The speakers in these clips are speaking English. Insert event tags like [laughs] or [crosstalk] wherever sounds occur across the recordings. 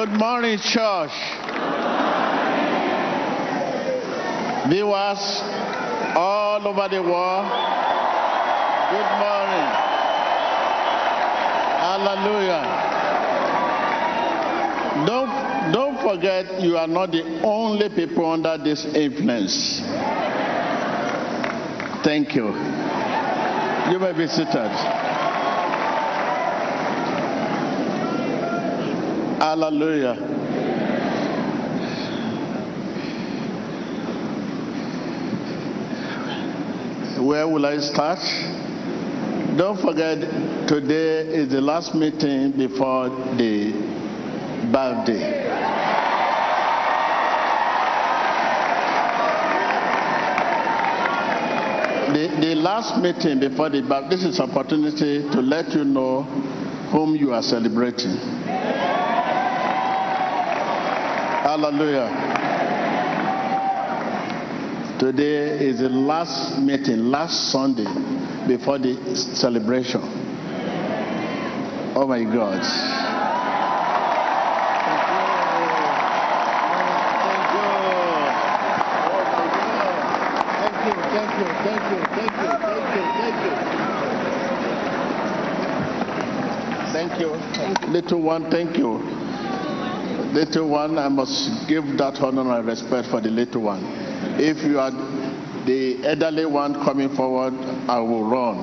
Good morning, church. Viewers all over the world. Good morning. Hallelujah. Don't, don't forget you are not the only people under this influence. Thank you. You may be seated. Hallelujah. Where will I start? Don't forget, today is the last meeting before the birthday. The, the last meeting before the birthday, this is opportunity to let you know whom you are celebrating. Hallelujah. Today is the last meeting, last Sunday before the celebration. Oh my God. Thank you, thank you, thank you, thank you, thank you, thank you. Little one, thank you. Little one, I must give that honor and respect for the little one. If you are the elderly one coming forward, I will run.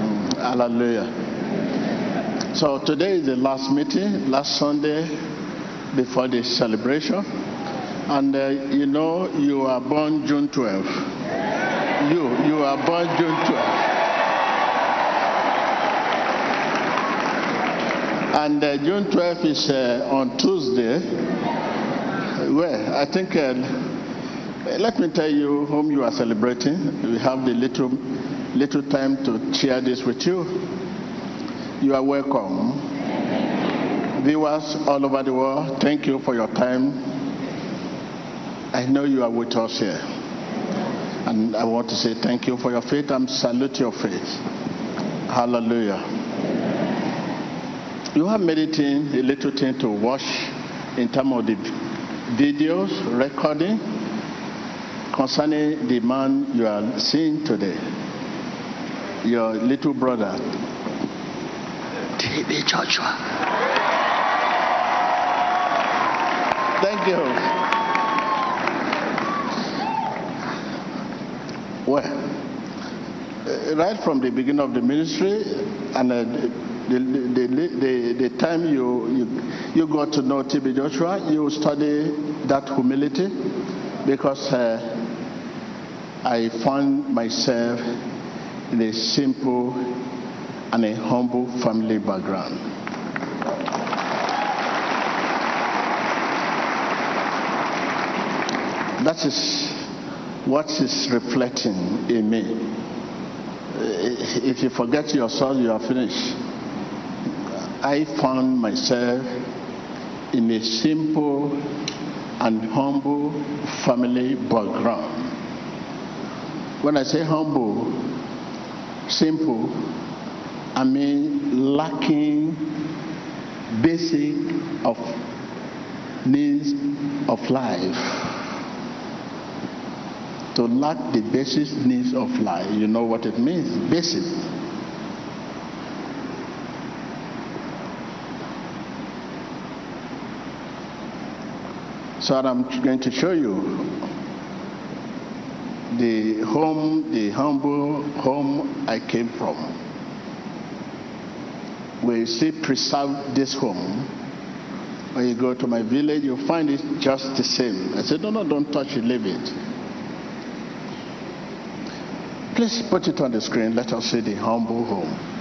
Mm, hallelujah. So today is the last meeting, last Sunday before the celebration. And uh, you know, you are born June 12. You, you are born June 12. And uh, June 12th is uh, on Tuesday. Well, I think, uh, let me tell you whom you are celebrating. We have the little, little time to share this with you. You are welcome. Viewers all over the world, thank you for your time. I know you are with us here. And I want to say thank you for your faith and salute your faith. Hallelujah. You have made it a little thing to watch in terms of the videos, recording concerning the man you are seeing today. Your little brother, TB Joshua. Thank you. Well, uh, right from the beginning of the ministry and uh, the, the, the, the, time you, you, you got to know TB Joshua, you study that humility because uh, I found myself in a simple and a humble family background. That is what is reflecting in me. If you forget your soul, you are finished. I found myself in a simple and humble family background. When I say humble, simple, I mean lacking basic of needs of life. To lack the basic needs of life, you know what it means? Basic. So I'm going to show you the home, the humble home I came from. Where you see preserve this home. When you go to my village, you'll find it just the same. I said, no, no, don't touch it, leave it. Please put it on the screen. Let us see the humble home.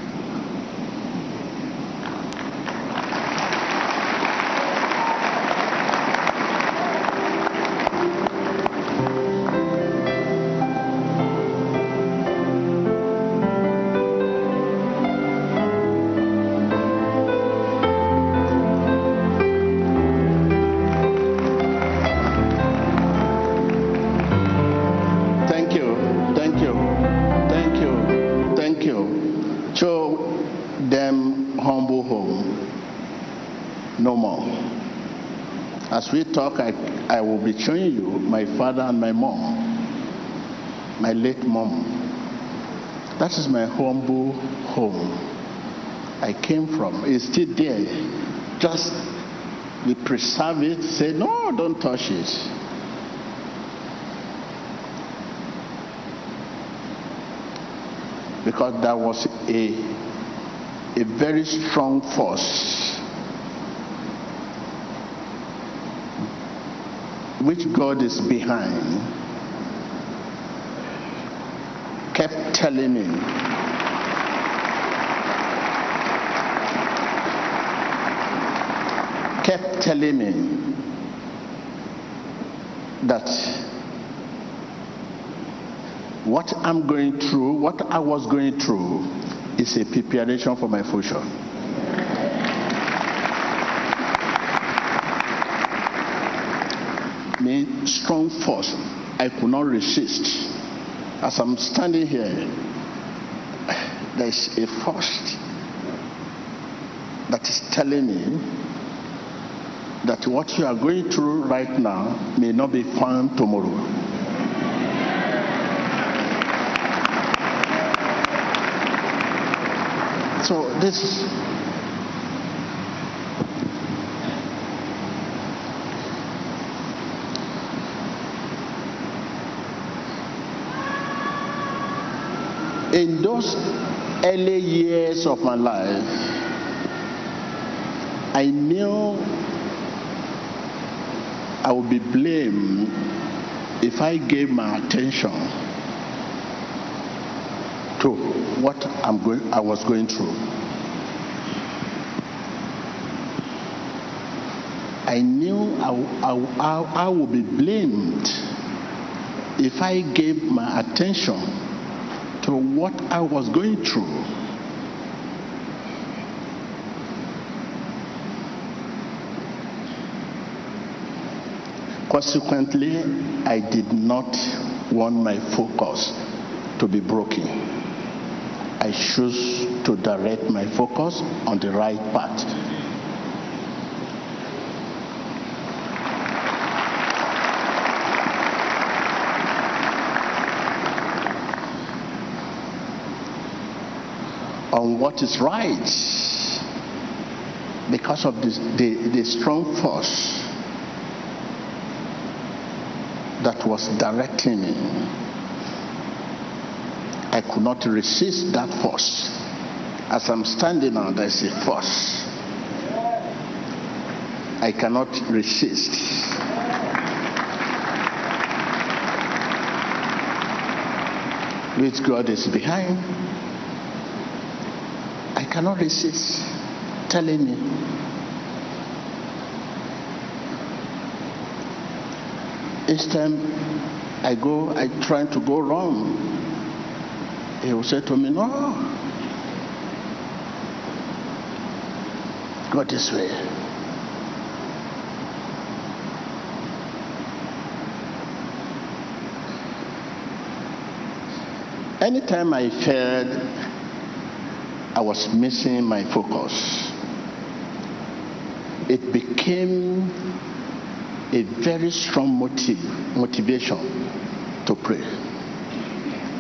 We talk, I, I will be showing you my father and my mom, my late mom. That is my humble home. I came from. It's still there. Just we preserve it, say, no, don't touch it. Because that was a, a very strong force which God is behind kept telling me kept telling me that what I'm going through, what I was going through, is a preparation for my future. Me strong force, I could not resist. As I'm standing here, there's a force that is telling me that what you are going through right now may not be fun tomorrow. So this in those early years of my life, I knew I would be blamed if I gave my attention to what I'm going, I was going through. I knew I, I, I, I would be blamed if I gave my attention to what I was going through. Consequently, I did not want my focus to be broken. I choose to direct my focus on the right path. On what is right because of the, the strong force that was directing me. I could not resist that force. As I'm standing now, there's a force. I cannot resist. Which God is behind. Cannot resist telling me Each time I go, I try to go wrong. He will say to me, No, go this way. Anytime I felt I was missing my focus, it became a very strong motive, motivation to pray.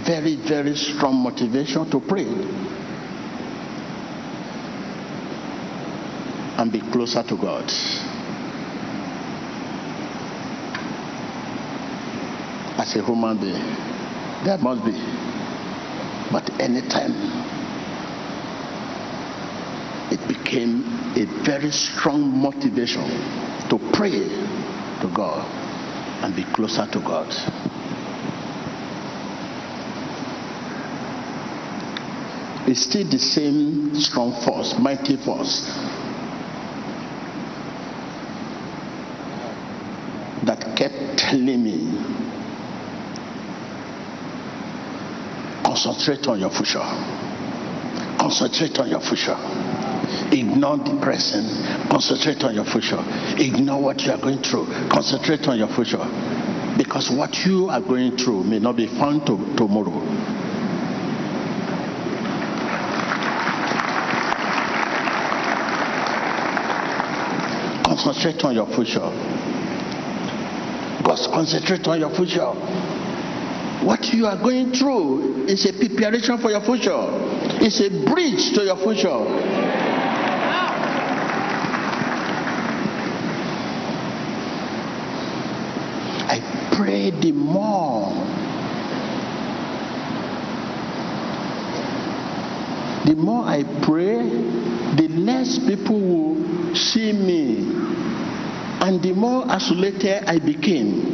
Very, very strong motivation to pray. And be closer to God. As a human being, there must be. But anytime became a very strong motivation to pray to God and be closer to God. It's still the same strong force, mighty force that kept telling me concentrate on your future. Concentrate on your future. Ignore the present. Concentrate on your future. Ignore what you are going through. Concentrate on your future. Because what you are going through may not be found to, tomorrow. concentrate on your future. Just concentrate on your future. What you are going through is a preparation for your future. It's a bridge to your future. I pray the more the more I pray, the less people will see me, and the more isolated I became.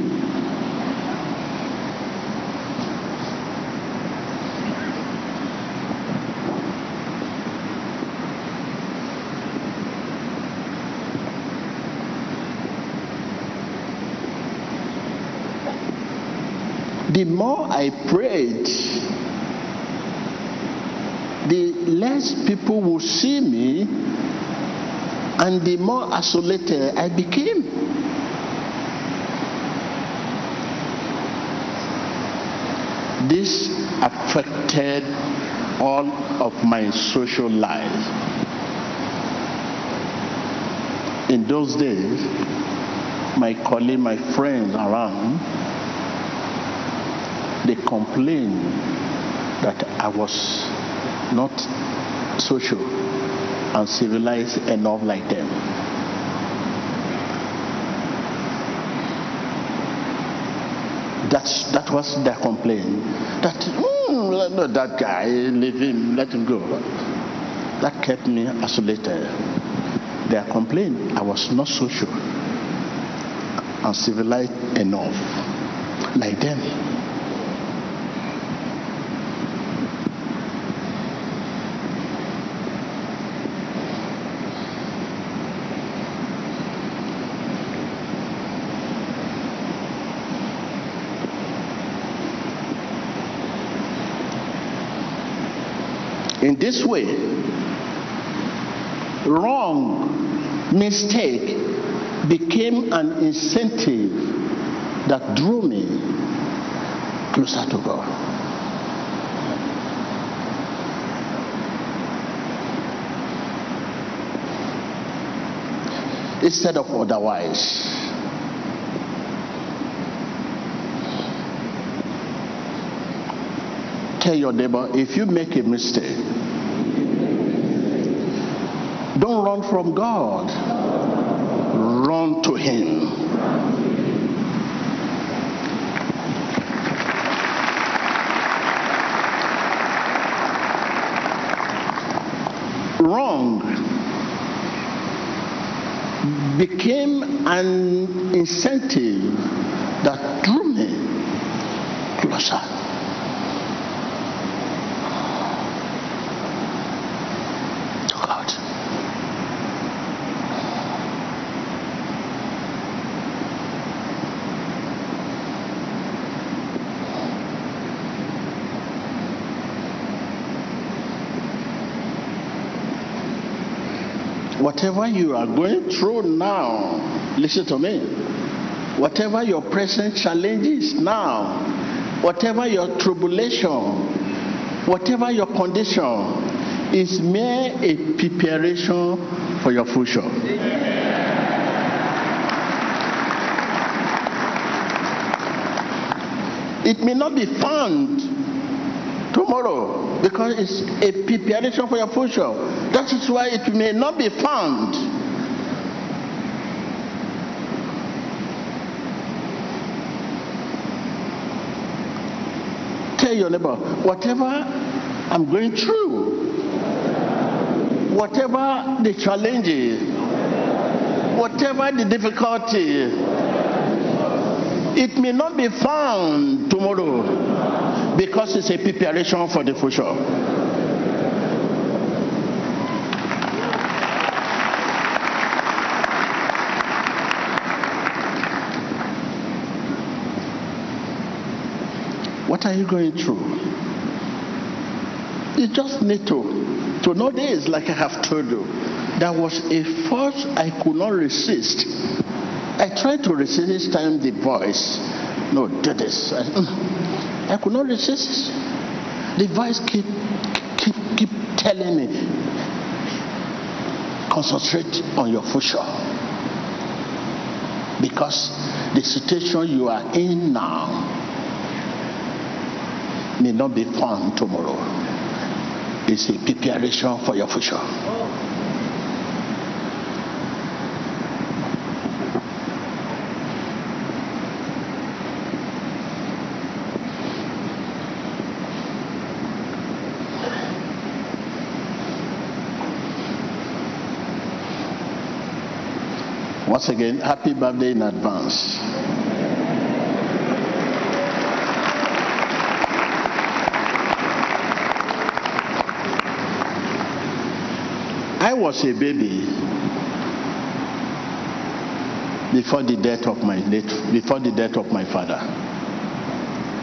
The more I prayed, the less people will see me and the more isolated I became. This affected all of my social life. In those days, my colleagues, my friends around, they complained that I was not social and civilized enough like them. That's, that was their complaint. That, mm, that guy, leave him, let him go. That kept me isolated. Their complaint, I was not social and civilized enough like them. In this way, wrong mistake became an incentive that drew me closer to God. Instead of otherwise. Tell your neighbor if you make a mistake, don't run from God, run to Him. Wrong became an incentive that drew me closer. to God. Whatever you are going through now, listen to me. Whatever your present challenge is now, whatever your tribulation, whatever your condition, is mere a preparation for your future. It may not be found tomorrow because it's a preparation for your future. That is why it may not be found. Tell your neighbor, whatever I'm going through, whatever the challenge is, whatever the difficulty, it may not be found tomorrow because it's a preparation for the future. Are you going through? You just need to, to know this, like I have told you. There was a force I could not resist. I tried to resist this time the voice. No, do this. I, mm, I could not resist. The voice keep keep keep telling me, concentrate on your future. Because the situation you are in now may not be found tomorrow. It's a preparation for your future. Once again, happy birthday in advance. Was a baby before the death of my late, before the death of my father.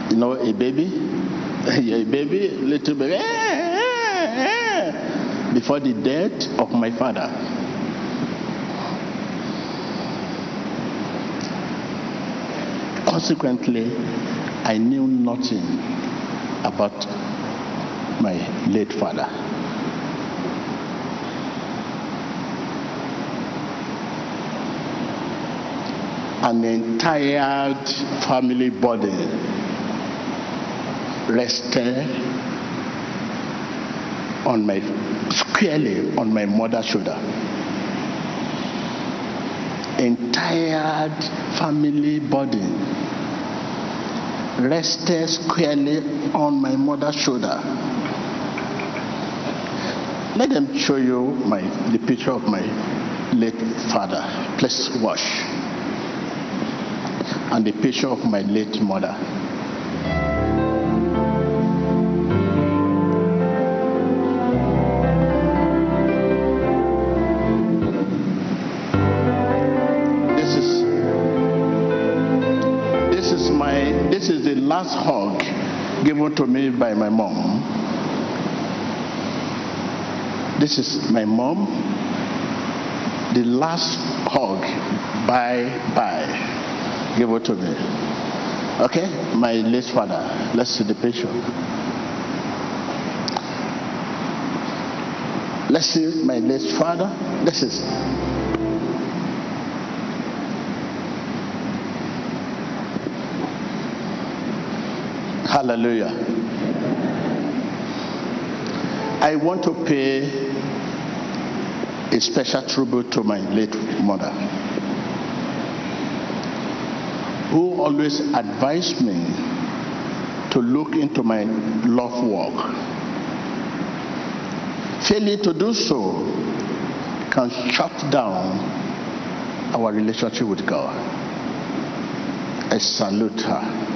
You know, a baby, [laughs] a baby, little baby, [laughs] before the death of my father. Consequently, I knew nothing about my late father. An entire family body rested on my squarely on my mother's shoulder entire family body rested squarely on my mother's shoulder. Let them show you my the picture of my late father. Please watch. And the picture of my late mother. This is the last hug given to me by my mom. This is my mom. The last hug, bye bye, given to me. Okay, my late father. Let's see the picture. Let's see my late father. This is Hallelujah. I want to pay a special tribute to my late mother, who always advised me to look into my love work. Failing to do so can shut down our relationship with God. I salute her.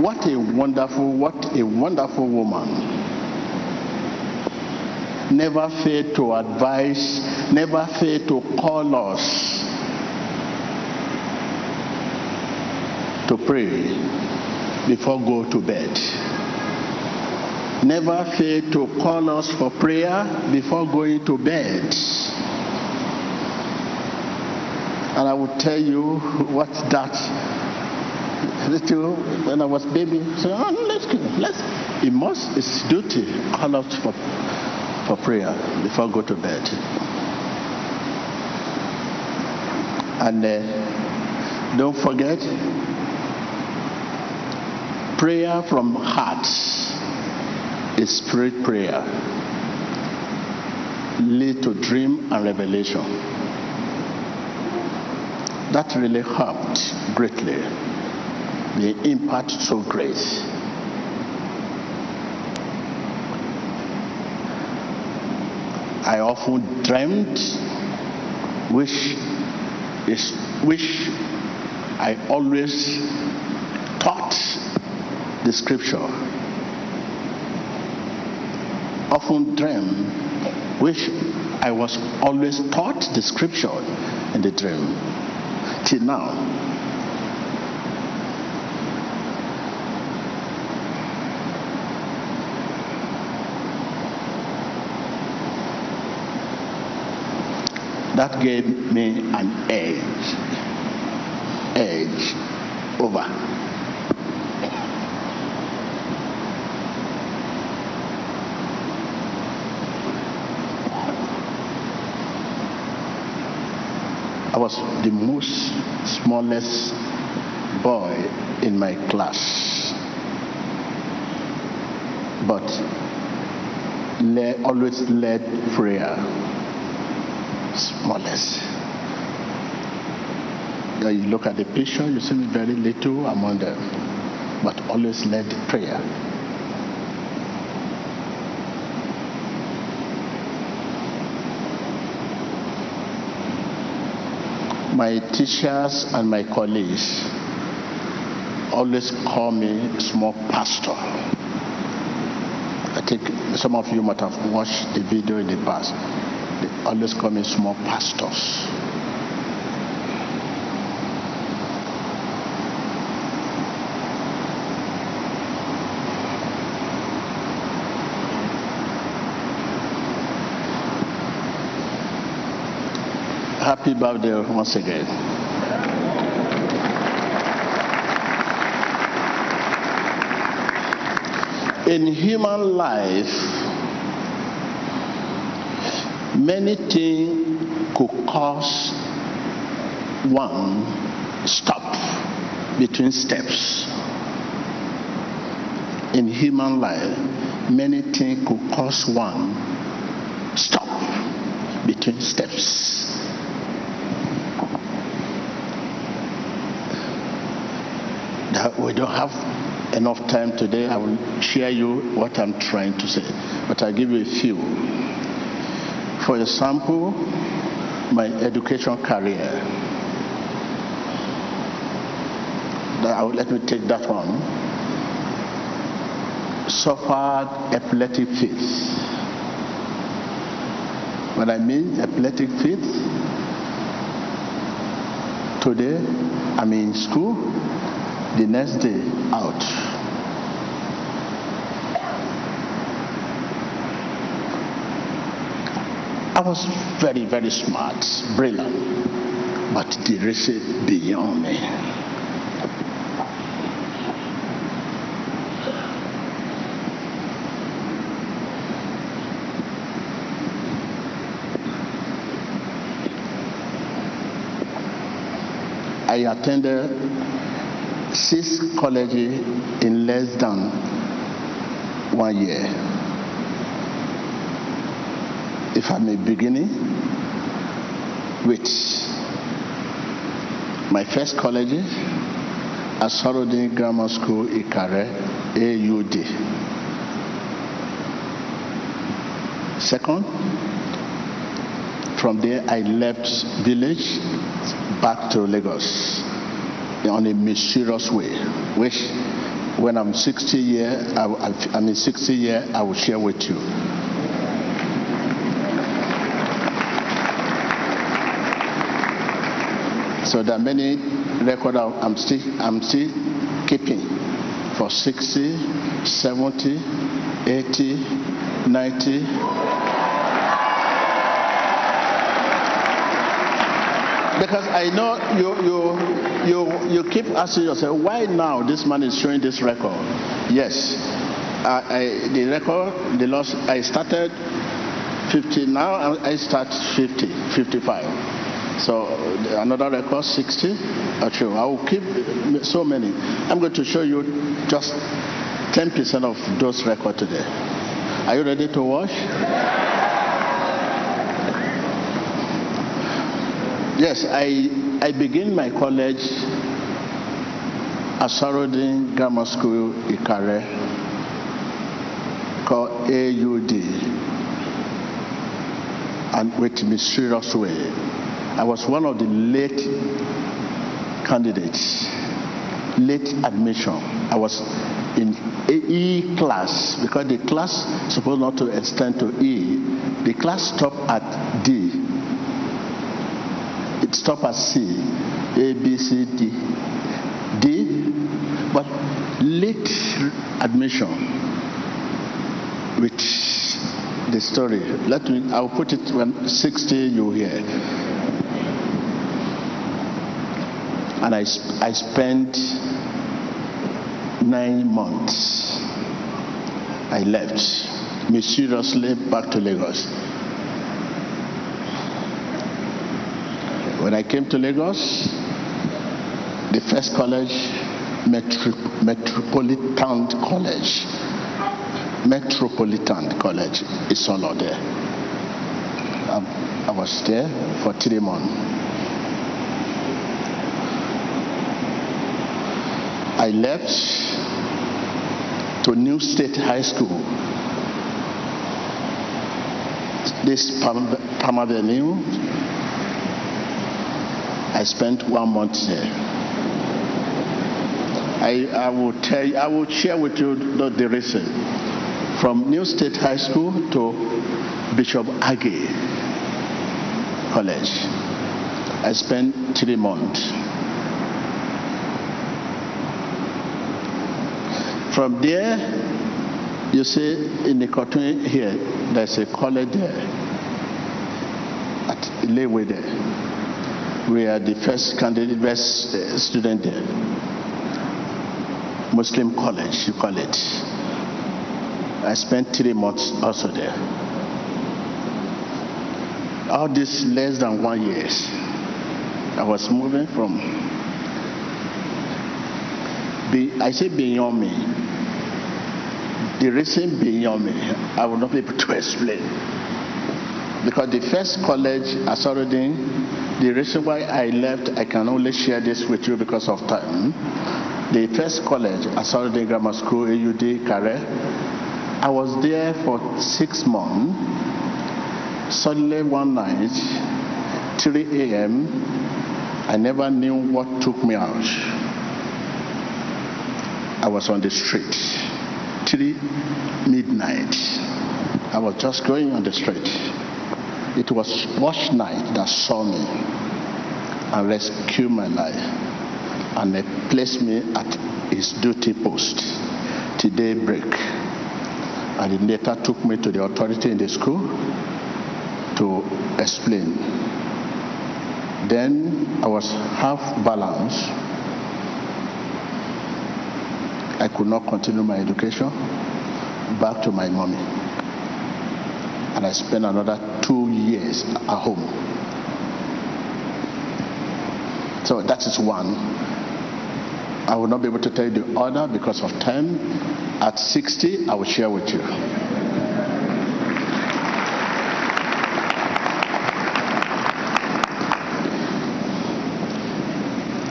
What a wonderful, what a wonderful woman. Never fail to advise, never fail to call us to pray before go to bed. Never fail to call us for prayer before going to bed. And I will tell you what that little when I was baby. So oh, ah, let's go. Let's. It must. It's duty. Call out for for prayer before I go to bed. And uh, don't forget, prayer from heart is spirit prayer. Lead to dream and revelation. That really helped greatly the impact so great. I often dreamt, which is which I always taught the scripture. Often dream, which I was always taught the scripture in the dream. Till now, That gave me an edge, edge over. I was the most smallest boy in my class. But le- always led prayer. Smallest. You look at the picture, you see very little among them, but always led prayer. my teachers and my colleagues always call me small pastor. I think some of you might have watched the video in the past. They always call me small pastors. Happy birthday once again. In human life, many things could cause one stop between steps. In human life, many things could cause one stop between steps. we don't have enough time today. I will share you what I'm trying to say, but I'll give you a few. For example, my education career. Let me take that one. Suffered epileptic fits. What I mean epileptic fits, today I'm in school, the next day out. Was very, very smart, brilliant, but the race beyond me. I attended six colleges in less than one year. If I may begin with my first college at Sarodin Grammar School, Ikare, AUD. Second, from there I left village back to Lagos on a mysterious way, which when I'm 60 year, I, I, am in 60 year, I will share with you. So there are many records I'm still, I'm still keeping for 60, 70, 80, 90. Because I know you, you, you, you keep asking yourself, why now this man is showing this record? Yes, I, I, the record, the loss, I started 50, now I start 50, 55. So another record, 60. True. I will keep so many. I'm going to show you just 10% of those records today. Are you ready to watch? Yes, I, I began my college at Sarodin Grammar School, Ikare, called AUD, and with mysterious way. I was one of the late candidates, late admission. I was in E class because the class supposed not to extend to E. The class stopped at D it stop at C, A, B, C, D. D, but late admission with the story. Let me, I'll put it when 60 you hear. And I, I spent nine months. I left mysteriously back to Lagos. When I came to Lagos, the first college, Metro, Metropolitan College, Metropolitan College is all there. I, I was there for three months. I left to New State High School. This Palm Avenue, I spent one month there. I, I will tell you, I will share with you the, the reason. From New State High School to Bishop Age College, I spent three months. From there, you see in the cartoon here, there's a college there at Leeway there. We are the first candidate, best uh, student there. Muslim college, you call it. I spent three months also there. All this less than one years. I was moving from I say beyond me. The reason beyond me, I will not be able to explain. Because the first college, Asarudin, the reason why I left, I can only share this with you because of time. The first college, I Asarudin Grammar School, AUD, Kare, I was there for six months. Suddenly one night, 3 a.m., I never knew what took me out. I was on the street, 3 midnight. I was just going on the street. It was watch night that saw me and rescued my life. And they placed me at his duty post till daybreak. And later took me to the authority in the school to explain. Then I was half balanced I could not continue my education. Back to my mommy. And I spent another two years at home. So that is one. I will not be able to tell you the other because of time. At 60, I will share with you.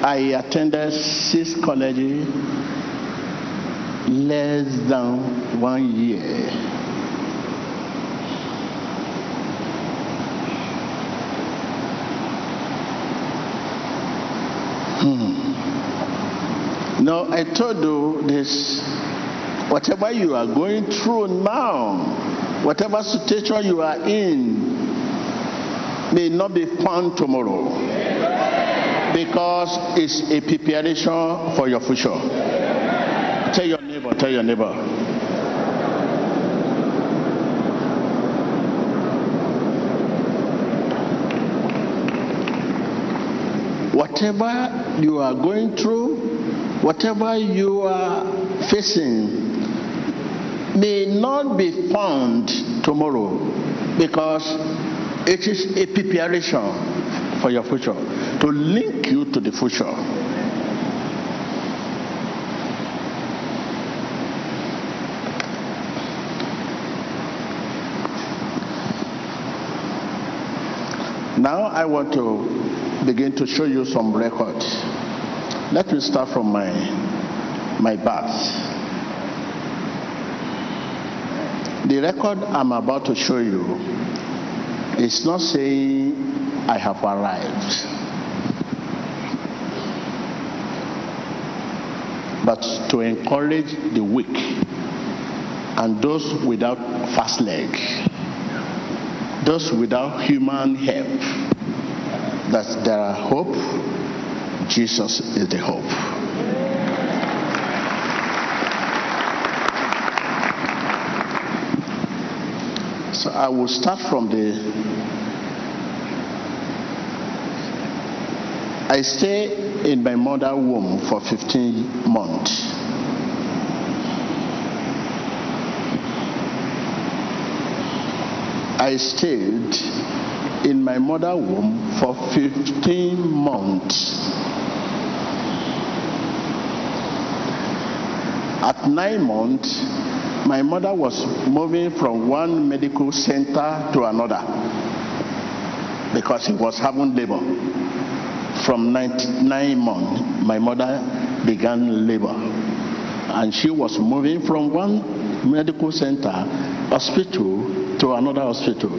I attended six colleges less than one year. Hmm. No, I told you this. Whatever you are going through now, whatever situation you are in, may not be fun tomorrow because it's a preparation for your future. Tell your neighbor, tell your neighbor. Whatever you are going through, whatever you are facing, may not be found tomorrow because it is a preparation for your future to link you to the future. Now I want to begin to show you some records. Let me start from my my birth. The record I'm about to show you is not saying I have arrived. But to encourage the weak and those without fast leg those without human help, that there are hope. Jesus is the hope. So I will start from the. I stay in my mother womb for 15 months. I stayed in my mother womb for 15 months. At nine months, my mother was moving from one medical center to another because she was having labor. From nine months, my mother began labor. And she was moving from one medical center, hospital, to another hospital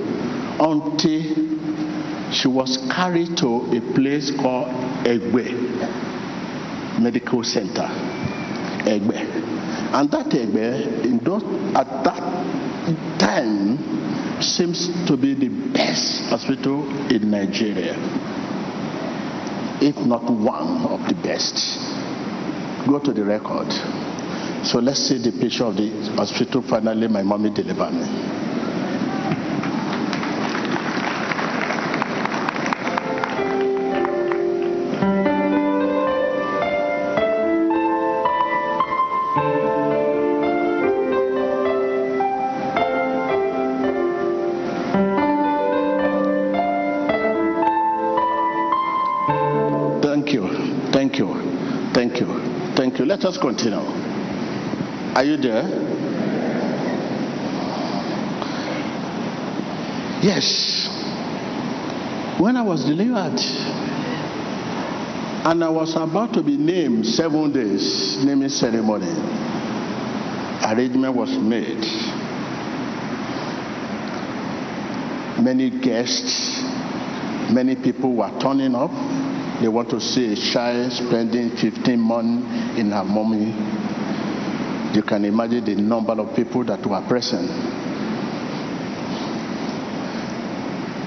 until she was carried to a place called Egbe Medical Center. Egbe. And that Egbe, at that time, seems to be the best hospital in Nigeria, if not one of the best. Go to the record. So let's see the picture of the hospital. Finally, my mommy delivered me. Let us continue. Are you there? Yes. When I was delivered, and I was about to be named seven days, naming ceremony, arrangement was made. Many guests, many people were turning up they want to see a child spending 15 months in her mommy. You can imagine the number of people that were present.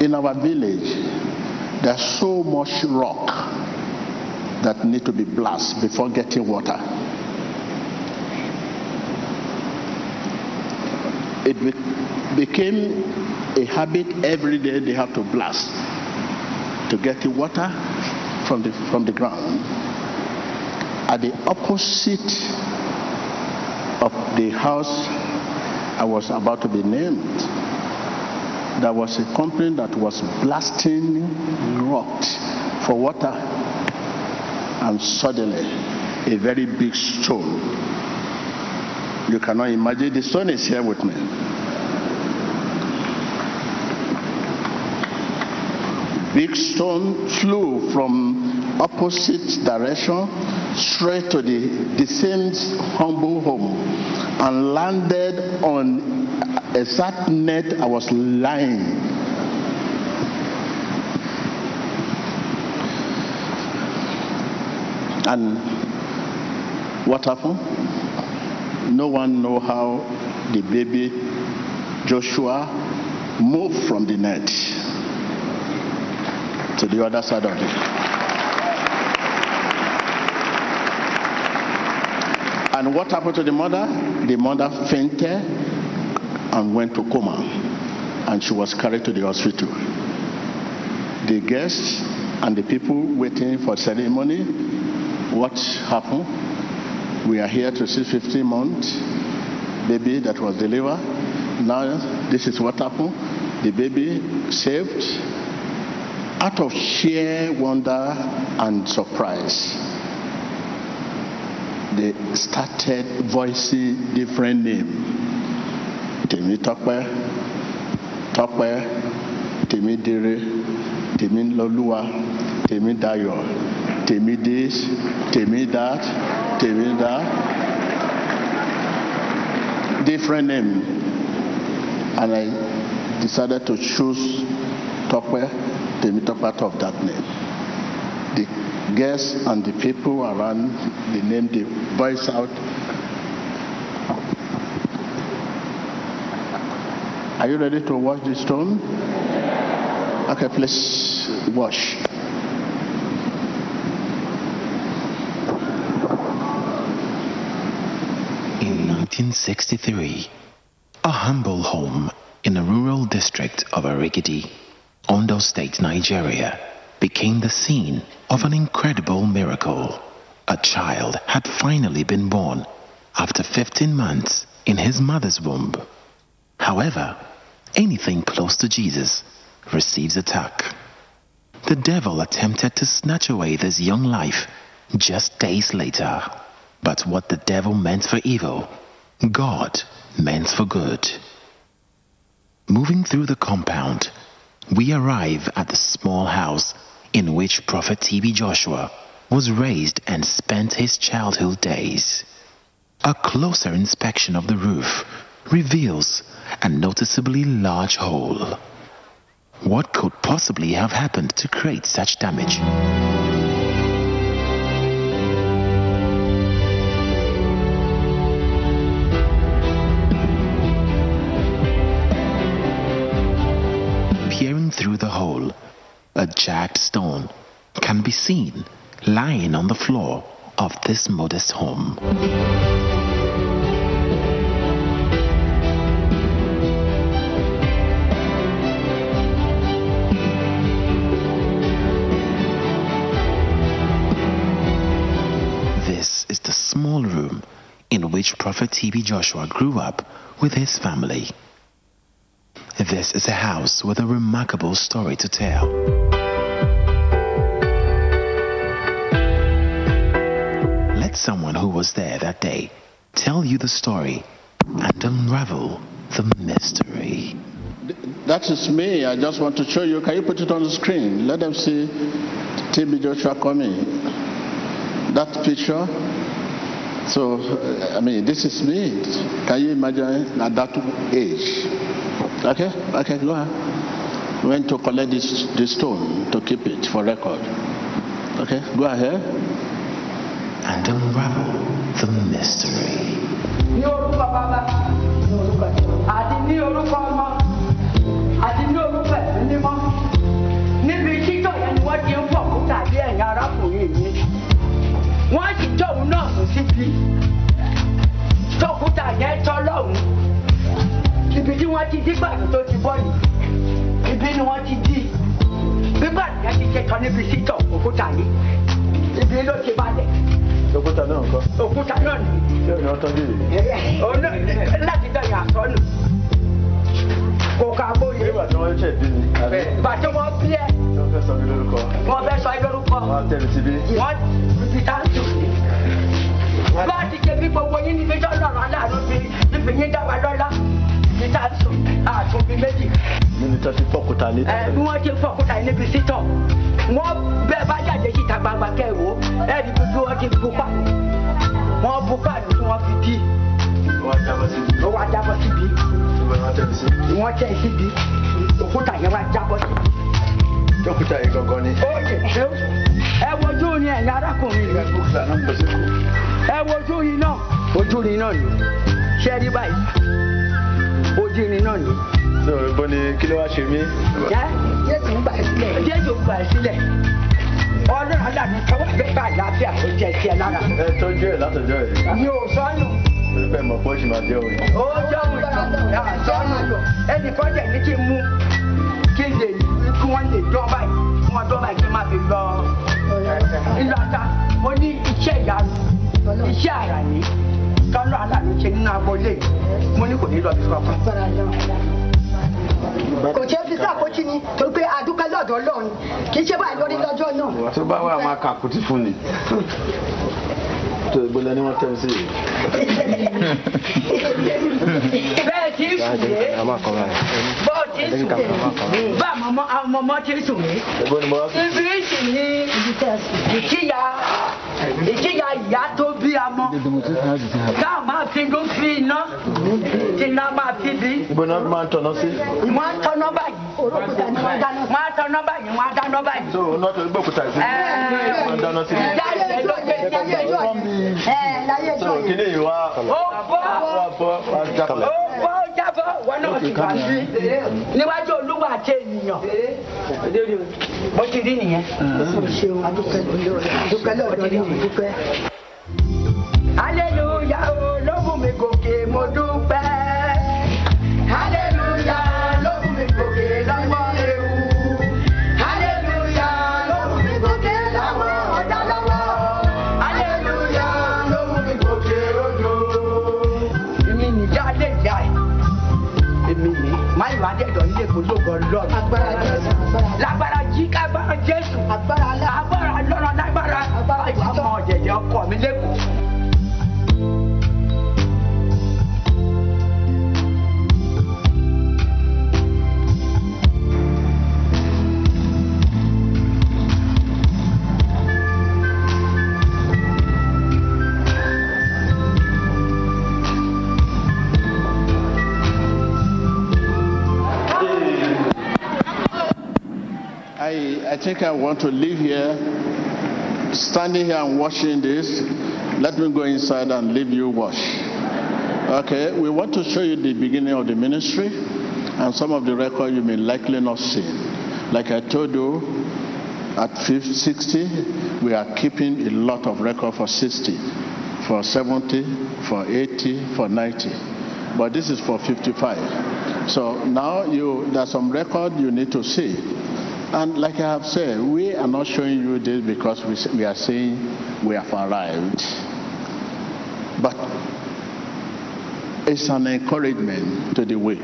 In our village, there's so much rock that need to be blasted before getting water. It be- became a habit every day they have to blast to get the water from the, from the ground at the opposite of the house I was about to be named. There was a company that was blasting rocks for water, and suddenly a very big stone. You cannot imagine, the stone is here with me big stone flew from opposite direction straight to the, same humble home and landed on a exact net I was lying. And what happened? No one know how the baby Joshua moved from the net to the other side of it. And what happened to the mother? The mother fainted and went to coma, and she was carried to the hospital. The guests and the people waiting for ceremony, what happened? We are here to see 15 months baby that was delivered. Now this is what happened. The baby saved out of sheer wonder and surprise, they started voicing different names. Tèmi Tọ́pẹ́, Tọ́pẹ́, Tèmi Dire, Tèmi Lọ́lúwa, Tèmi Dayọ̀, Tèmi this, Tèmi that, Tèmi that. Different name. And I decided to choose Tọ́pẹ́ the middle part of that name. The guests and the people around the name, the voice out. Are you ready to wash the stone? Okay, please wash. In 1963, a humble home in a rural district of Arigidi Ondo State, Nigeria, became the scene of an incredible miracle. A child had finally been born after 15 months in his mother's womb. However, anything close to Jesus receives attack. The devil attempted to snatch away this young life just days later. But what the devil meant for evil, God meant for good. Moving through the compound, we arrive at the small house in which Prophet T.B. Joshua was raised and spent his childhood days. A closer inspection of the roof reveals a noticeably large hole. What could possibly have happened to create such damage? Through the hole, a jagged stone can be seen lying on the floor of this modest home. This is the small room in which Prophet T.B. Joshua grew up with his family. This is a house with a remarkable story to tell. Let someone who was there that day tell you the story and unravel the mystery. That is me. I just want to show you. Can you put it on the screen? Let them see TB Joshua coming. That picture. So, I mean, this is me. Can you imagine at that age? Okay, okay, go ahead. Went to collect this, this stone to keep it for record. Okay, go ahead. and unravel the mystery. ní orúkọ bàbá ní orúkọ àti ní orúkọ ọmọ àti ní orúkọ ẹ̀mí mímọ́ níbi títọ̀ yẹn ni wọ́n ti ń fọ̀ kó tàbí ẹ̀yìn arákùnrin yìí wọ́n sì tóun náà síbi tókùtà yẹn tọ́ lọ́hùn ibi tí wọ́n ti dígbàdùn tó ti bọ́ yìí ibi ni wọ́n ti dí gbígbàdùn yẹn ti ṣe tán níbi títọ̀ òkúta yìí ibi ló ti balẹ̀ dókítà náà nǹkan òkúta náà nìyí ṣé ìyá tọ́jú yìí. ọ̀nà láti dọ̀yìn àsọ́nù kò ká bóyè. nígbà tí wọ́n ṣẹ̀ bí mi àbí Bàtí wọ́n bí ẹ̀ wọ́n fẹ́ sọ mi lórúkọ wọ́n fẹ́ sọ ẹ́ lórúkọ. wọ́n tẹ̀lé. Wọ́n ti tá ń sùn ní. Bá a ti ṣe bí gbogbo yín níbi tó lọ́rọ̀ aláàánú fi níbi yín dá wa Ti tá ń sùn àtúnbí méjì. níbi tó ti pọ̀kúta létí. Ẹ bí wọ́n ti fọkúta yìí níbi sítọ̀. Wọ́n bẹ́ẹ̀ bá jáde síta gbangba kẹ́ ẹ̀ wò. Ẹ rí bí wọ́n ti bu pàdé. Wọ́n bu pàdé tí wọ́n fi dí. wọ́n á jábọ́ síbi. Ó wá jábọ́ síbi. wọ́n tẹ̀ síbi. Òkúta yẹn wá jábọ́ síbi. dókítà yìí gangan ni. Oye, ẹ wojú ni ẹ̀yin arákùnrin rẹ̀. Ẹ wojú ni náà. Ojú ni náà ni. Ṣé ẹ rí báyìí? Ojú ni náà ni. ní òrùbó ni kí ló wá ṣe mí. Jẹ́ Jésù ń gbà sílẹ̀. Jésù ń gbà sílẹ̀. Ọlọ́run aláàánú tọwọ́ bẹ́ẹ̀ bá àlàáfíà tó jẹ sí ẹ lára. ẹ tọ́jú ẹ̀ látọjọ́ ẹ̀. Mi ò sọ́nù. pé mọ̀ pé ó sì máa jẹ́ òye. Ó jọ́hùn ìtàn sọ́nù. Ẹnì kan jẹ̀ ní kí n mú kí n lè kí wọ́n lè dán báyìí. Wọ́n dán báyìí kí n má fi lọ. Ìlú ata, mo ní iṣẹ́ ìyanu, iṣẹ́ àrà ní. Tọ́lọ́ aláàánú ṣe nínú agboolé. Mo ní kò ní lọ sí kankan. kò ṣe fi sàkójì ni torí pé adúpẹ́ lọ́dọ̀ ọlọ́run kì í ṣe báyìí lórí lọ́jọ́ náà. tó bá wà máa kàkútì fún ni. tó ìgbélé ni wọ́n tẹ̀lé sí yìí. Bẹ́ẹ̀ tí ń sùn lé. Bọ́ọ̀ tí ń sùn lé. Bá àwọn ọmọ ọmọ tí ń sùn sí. Ibi sì ni ìkíya ìkíya ìyá tó bí amọ. Káà máa fi gún fi iná. Tí iná máa fi bí. ni wọ́n máa ń tọ̀nà sí. Wọ́n á tọ́nà báyìí. wọ́n á tọ́nà báyìí. Wọ́n á dáná báyìí. tó o náà tó gbókúta sí. wọ́n dáná sí. Ìyá ìyá ló gbé láyé ẹjọ́ yìí ẹ láyé tó ẹjọ́ o yìí. kíní yìí wá. Ó bọ́. wá bọ́. Ó bọ́ jábọ̀. Wọ́n náà ti wá sí. Níwájú olúwa àti ènìyàn. Bó ti rí nìyẹn. adúpẹ́ adúpẹ́ lọ́dọ̀ ọlọ́run adúpẹ́. Ológo ọlọ́run. agbára jésù agbára lágbára jí kágbára jésù. agbára agbára ọlọ́run lágbára. Agbára ìwà òtítọ́. mọ jẹjẹ ọkọ I, I think I want to leave here, standing here and watching this. Let me go inside and leave you watch. Okay, we want to show you the beginning of the ministry and some of the record you may likely not see. Like I told you, at 50, 60, we are keeping a lot of record for 60, for 70, for 80, for 90. But this is for 55. So now you, there's some record you need to see. And like I have said, we are not showing you this because we, are saying we have arrived. But it's an encouragement to the weak.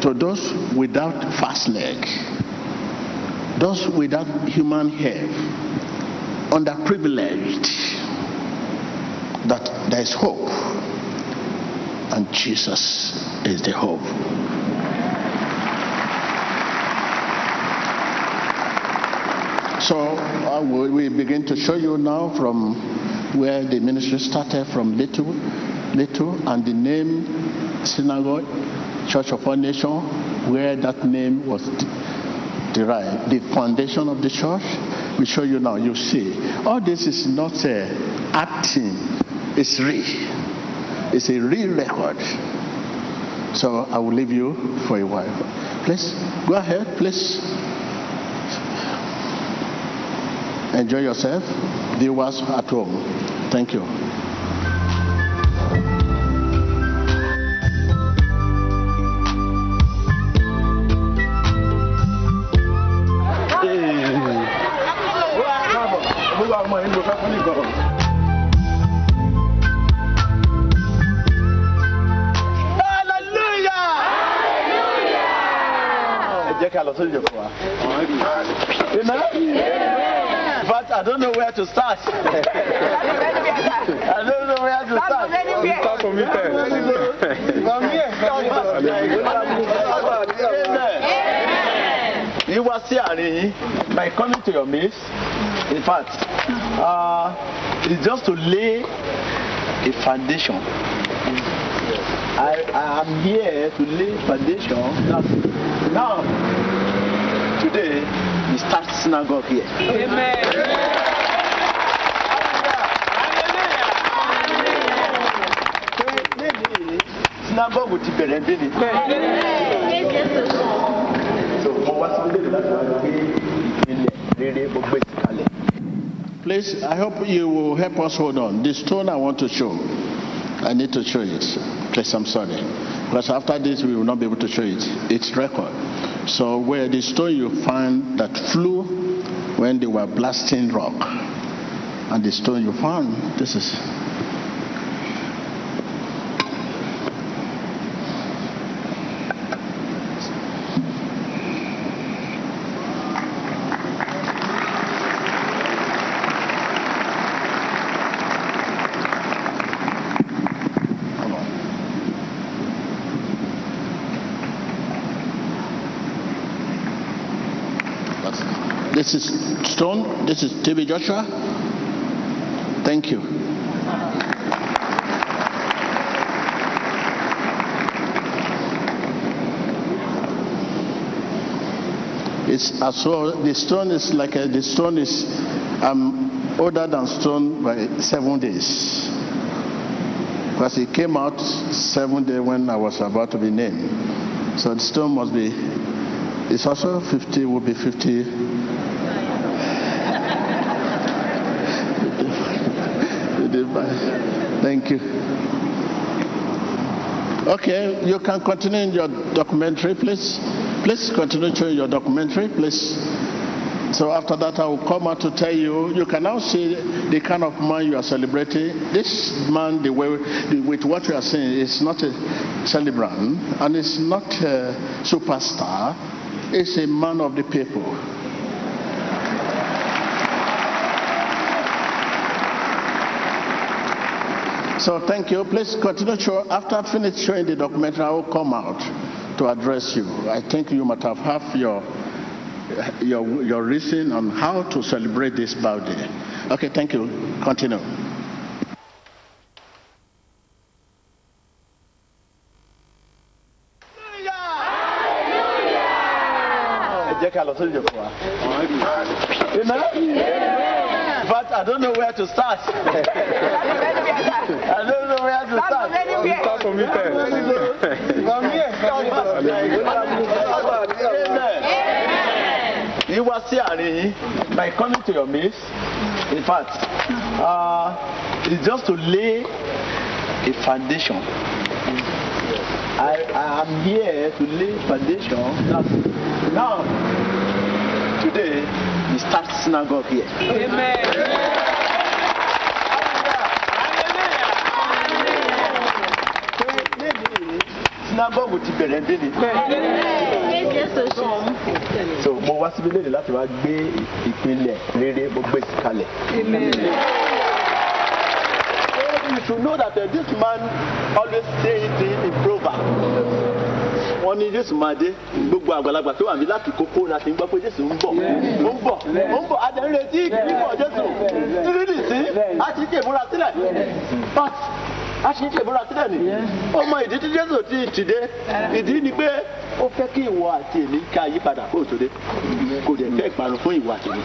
To those without fast leg, those without human help, underprivileged, that there is hope. And Jesus is the hope. So uh, we begin to show you now from where the ministry started from little, little, and the name synagogue, Church of All Nation, where that name was derived. The foundation of the church, we show you now. You see, all this is not uh, acting; it's real. It's a real record. So I will leave you for a while. Please go ahead, please. Enjoy yourself, viewers at home. Thank you. Olúwa ọmọ yìí ló fẹ́ fún nìkan. Ẹ jẹ́ ká lọ sórí ìjọba wa. Amen. I don't know where to start. [laughs] I don't know where to start. Start from me wá sí àárín yín by coming to your midst. In fact, uh, it's just to lay a foundation. I, I am here to lay foundation. Now today, start synagogue here. Kalẹ̀. Please, I hope you will help us hold on. The stone I want to show, I need to show it. Please, I'm sorry. Because after this, we will not be able to show it. It's record. So, where the stone you find that flew when they were blasting rock, and the stone you found, this is. Come on. That's- This is Stone. This is TB Joshua. Thank you. It's as well. The stone is like a, the stone is um, older than stone by seven days. Because it came out seven days when I was about to be named. So the stone must be, it's also 50, will be 50. Thank you. Okay, you can continue in your documentary, please. Please continue showing your documentary, please. So after that, I will come out to tell you. You can now see the kind of man you are celebrating. This man, the way with what you are saying, is not a celebrant and is not a superstar. It's a man of the people. So thank you. Please continue show. After I finish showing the documentary, I will come out to address you. I think you might have have your your your reason on how to celebrate this birthday. Okay, thank you. Continue. jẹ́ ká lọ sórí ìjọba wa. Amen? In fact, I don't know where to start. [laughs] me Amen. Yín wá sí àárín yín by coming to your midst. In fact, uh, it's just to lay a foundation. I, I am here to lay foundation. Now, today, we start synagogue here. Synagogue ti bẹ̀rẹ̀ dé ni. So mo wá síbi léde láti wá gbé ìpínlẹ̀ rere mo gbé kalẹ̀. You should know that uh, this man always say it in, proverb. Wọ́n ní Jésù máa dé gbogbo àgbàlagbà tó wà ní láti kókó láti gbọ́ pé Jésù ń bọ̀. Ó ń bọ̀ ó ń bọ̀ adé ń retí ìbímọ Jésù. Tírìlì sí a ti ṣe ìmúra sílẹ̀. But a ṣe ń ṣe ìmúra sílẹ̀ ni. Ọmọ ìdí tí Jésù ti ti dé ìdí ni pé ó fẹ́ kí ìwọ àti èmi ká yípadà kó tó dé. Kò dẹ̀ fẹ́ ìparun fún ìwọ àti èmi.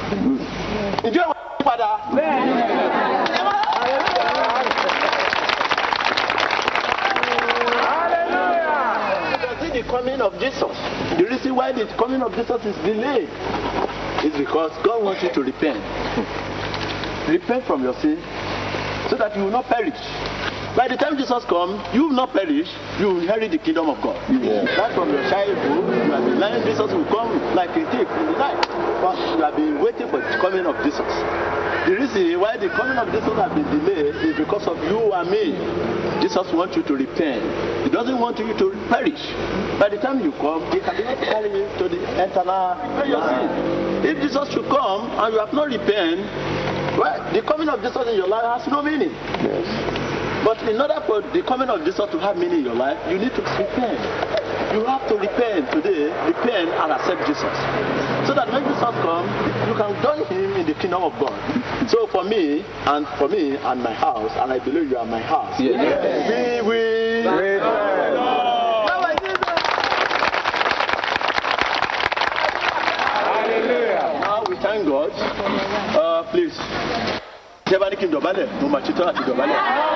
Ǹjẹ́ ìwọ yípadà? The coming of Jesus. The reason why the coming of Jesus is delayed is because God wants you to repent. repent from your sin so that you will not perish. By the time Jesus comes, you will not perish, you will inherit the kingdom of God. Right from your childhood, you have been learning Jesus will come like a thief in the night. But you have been waiting for the coming of Jesus. The reason why the coming of Jesus has been delayed is because of you and me. Jesus wants you to repent. He doesn't want you to perish. By the time you come, he cannot carry you to the eternal life. If Jesus should come and you have not repented, well, the coming of Jesus in your life has no meaning. But in order for the coming of Jesus to have meaning in your life, you need to repent. You have to repent today, repent and accept Jesus. So that when Jesus comes, you can join him in the kingdom of God. So for me, and for me and my house, and I believe you are my house, we will repent. Now we thank God. Uh, please. Tí ẹ bá ní kí n dọ̀bálẹ̀, mo máa ṣetán àti dọ̀bálẹ̀.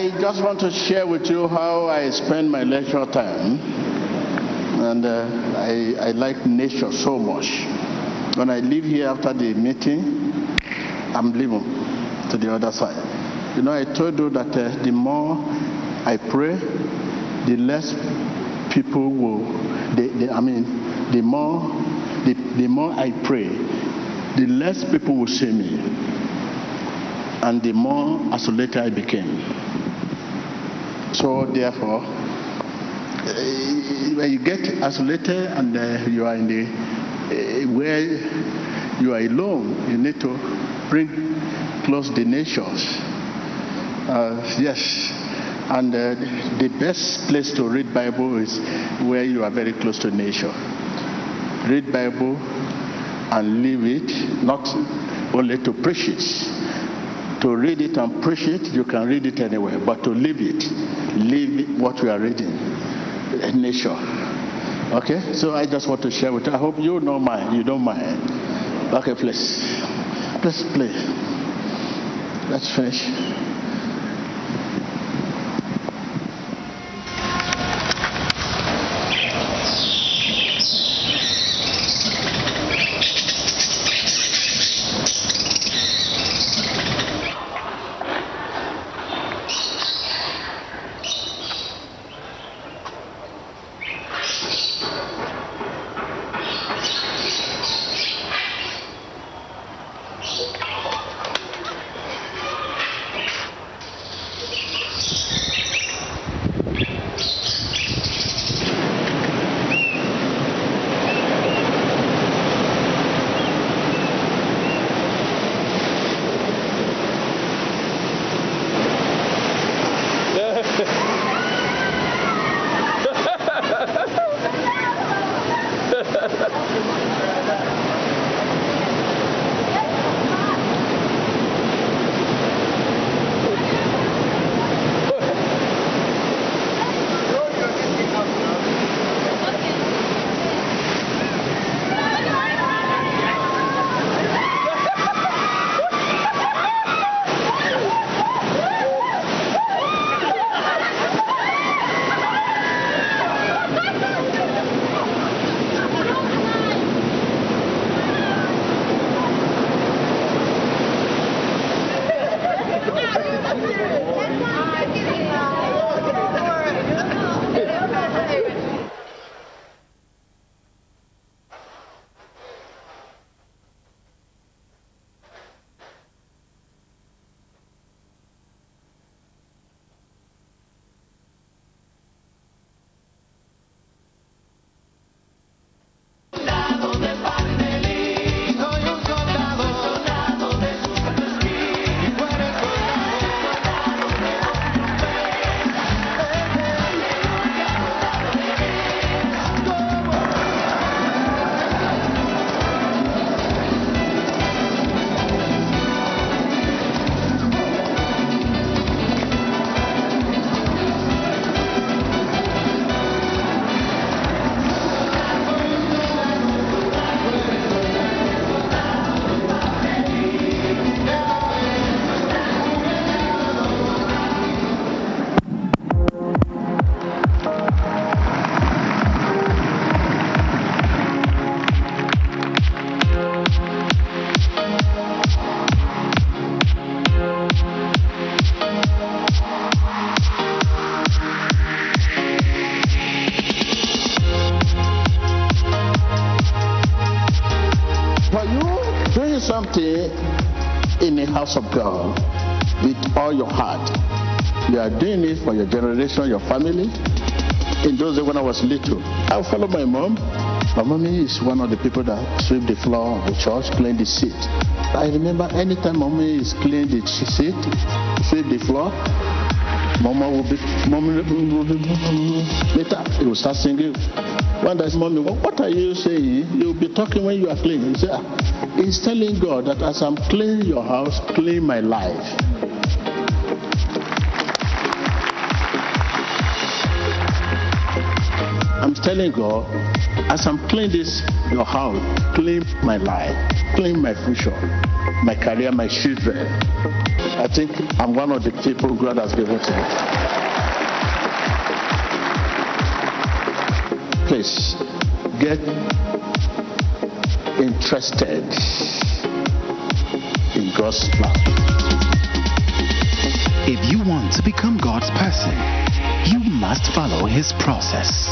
I just want to share with you how I spend my leisure time. And uh, I, I like nature so much. When I leave here after the meeting, I'm leaving to the other side. You know, I told you that uh, the more I pray, the less people will, they, they, I mean, the more, the, the more I pray, the less people will see me. And the more isolated I became. So, therefore, uh, when you get isolated and uh, you are in the uh, where you are alone, you need to bring close the nations. Uh, yes, and the best place to read Bible is where you are very close to nature. Read Bible and live it, not only to preach it. To read it and preach it, you can read it anywhere, but to live it, live what we are reading, nature. Okay, so I just want to share with you. I hope you don't mind. You don't mind. Okay, please, please play. Let's finish. House of God with all your heart, you are doing it for your generation, your family. In those days when I was little, I followed my mom. My mommy is one of the people that sweep the floor of the church, clean the seat. I remember anytime mommy is clean the seat, sweep the floor, Mama will be, mommy will be, later he will start singing. One day, mommy, what are you saying? You'll be talking when you are cleaning. Said, ah, "Ah, He's telling God that as I'm cleaning your house, clean my life. I'm telling God, as I'm cleaning this your house, clean my life, clean my future, my career, my children. I think I'm one of the people God has given to me. Please get interested in God's plan. If you want to become God's person, you must follow his process.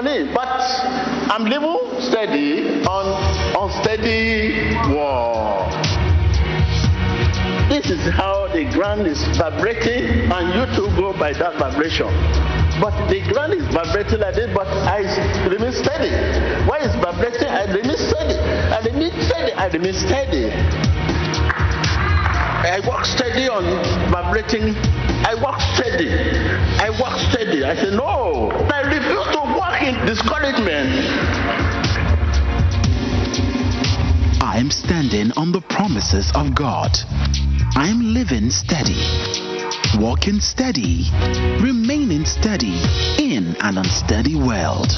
But I'm living steady on unsteady wall. This is how the ground is vibrating, and you too go by that vibration. But the ground is vibrating like this, but I remain steady. Why is vibrating? I remain steady. I remain steady. I remain steady. I walk steady on vibrating. I walk steady. I walk steady. I say no. I refuse to in discouragement. I am standing on the promises of God. I am living steady, walking steady, remaining steady in an unsteady world.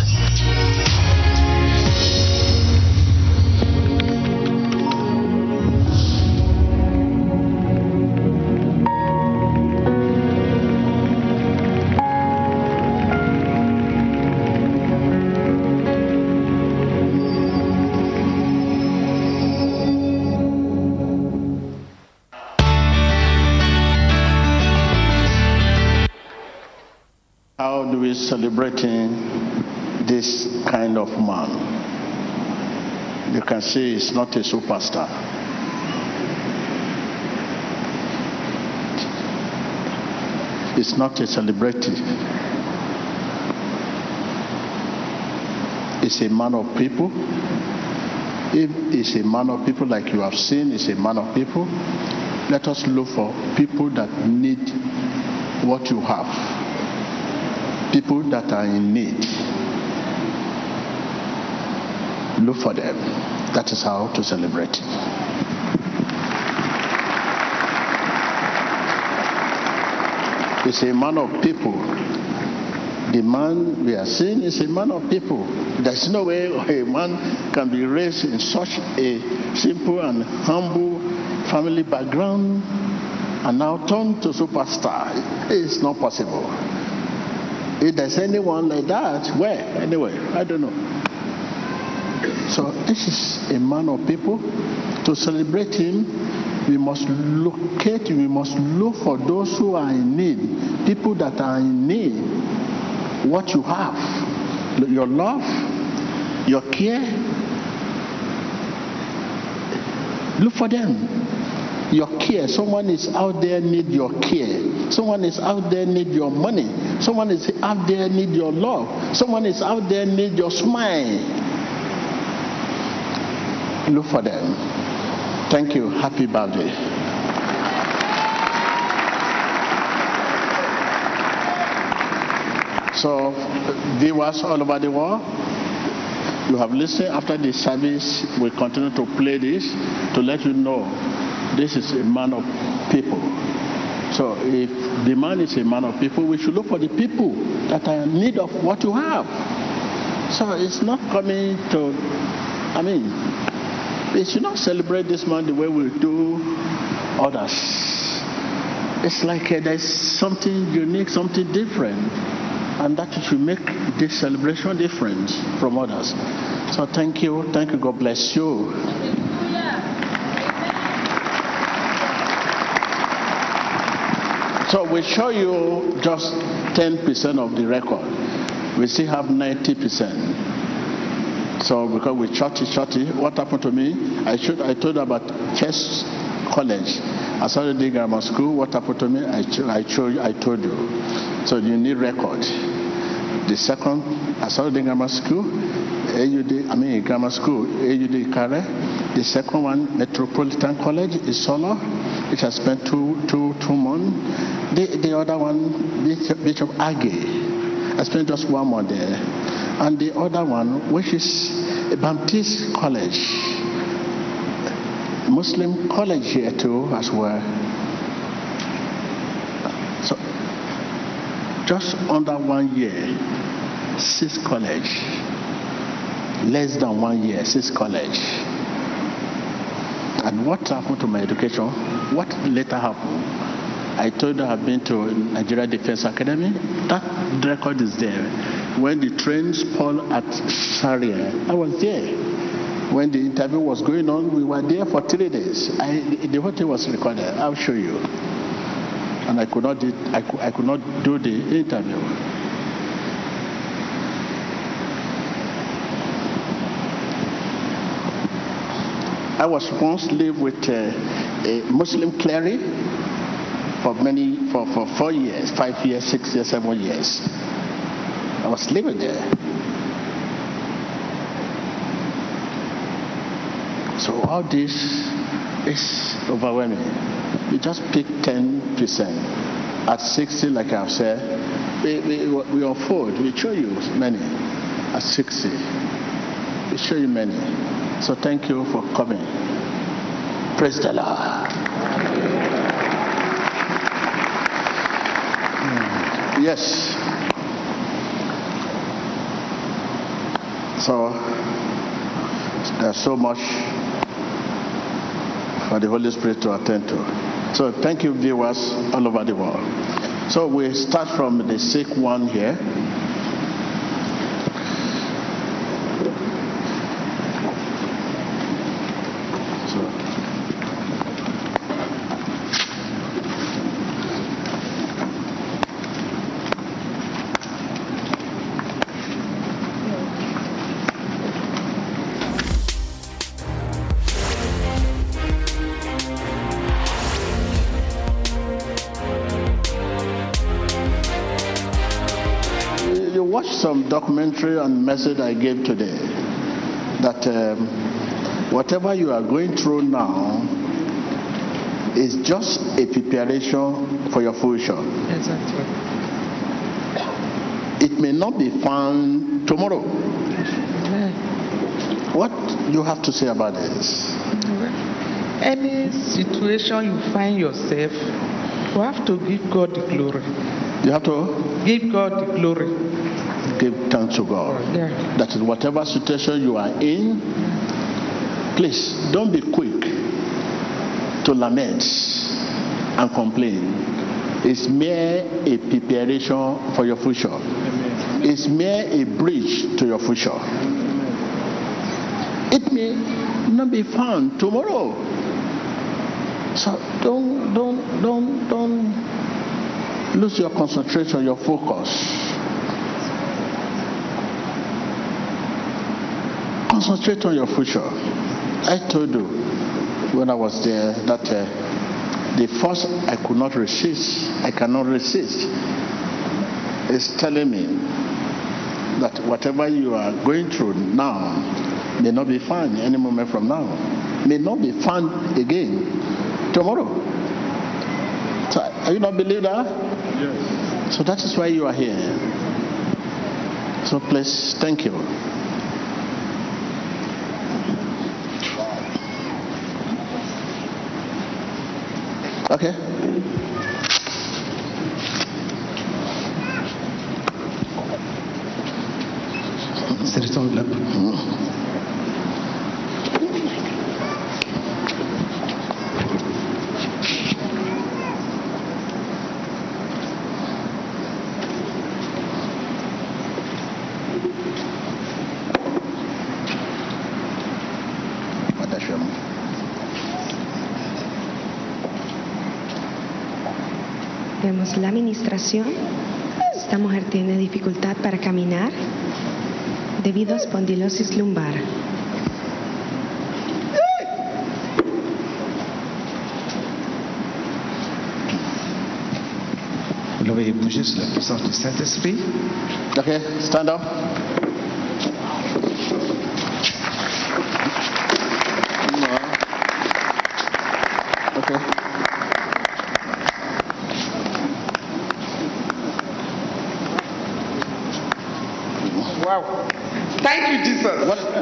How do we celebrating this kind of man? You can see he's not a superstar. He's not a celebrity. He's a man of people. If he's a man of people like you have seen, he's a man of people. Let us look for people that need what you have people that are in need. Look for them. That is how to celebrate. He's a man of people. The man we are seeing is a man of people. There's no way a man can be raised in such a simple and humble family background and now turn to superstar. It's not possible. If there's anyone like that, where? Anyway, I don't know. So this is a man of people. To celebrate him, we must locate, we must look for those who are in need, people that are in need. What you have, your love, your care. Look for them. Your care. Someone is out there need your care. Someone is out there need your money. Someone is out there need your love. Someone is out there need your smile. Look for them. Thank you. Happy birthday. So, viewers all over the world, you have listened after the service. We continue to play this to let you know this is a man of people. So, if the man is a man of people, we should look for the people that are in need of what you have. So it's not coming to, I mean, we should not celebrate this man the way we do others. It's like uh, there's something unique, something different, and that should make this celebration different from others. So thank you, thank you, God bless you. So we show you just 10% of the record. We still have 90%. So because we shorty shorty, what happened to me? I should I told about chess college. I started the grammar school. What happened to me? I I showed I told you. So you need record. The second, I started the grammar school. AUD, I mean grammar school, AUD Kare. The second one, Metropolitan College, is Solo, which I spent two, two, two months. The, the other one, Bishop, Bishop Age, I spent just one more there. And the other one, which is a Baptist College, Muslim college here too, as well. So, just under one year, six college. Less than one year, six college. And what happened to my education? What later happened? I told her I've been to Nigeria Defense Academy. That record is there. When the train spoiled at Zaria, I was there. When the interview was going on, we were there for three days. I, the whole thing was recorded. I'll show you. And I could not, did, I, could, I could not do the interview. I was once live with uh, a Muslim cleric for many, for, for four years, five years, six years, seven years. I was living there. So all this is overwhelming. We just pick 10%. At 60, like I've said, we, we, we unfold. We show you many. At 60, we show you many. So thank you for coming. Praise the Lord. Yes. So there's so much for the Holy Spirit to attend to. So thank you, viewers all over the world. So we start from the sick one here. Documentary and message I gave today that um, whatever you are going through now is just a preparation for your future. Exactly. It may not be found tomorrow. What you have to say about this? Any situation you find yourself, you have to give God the glory. You have to Give God the glory. Give thanks to God. Yeah. That is whatever situation you are in, please don't be quick to lament and complain. It's mere a preparation for your future. It's mere a bridge to your future. It may not be found tomorrow. So don't don't don't don't lose your concentration, your focus. Concentrate on your future. I told you when I was there that uh, the force I could not resist, I cannot resist, is telling me that whatever you are going through now may not be found any moment from now, may not be found again tomorrow. So, are you not believe that? Yes. So that is why you are here. So please, thank you. Okay. La administración. Esta mujer tiene dificultad para caminar debido a espondilosis lumbar. Vous le voyez bouger sous la puissance du Saint-Esprit. Okay, stand up.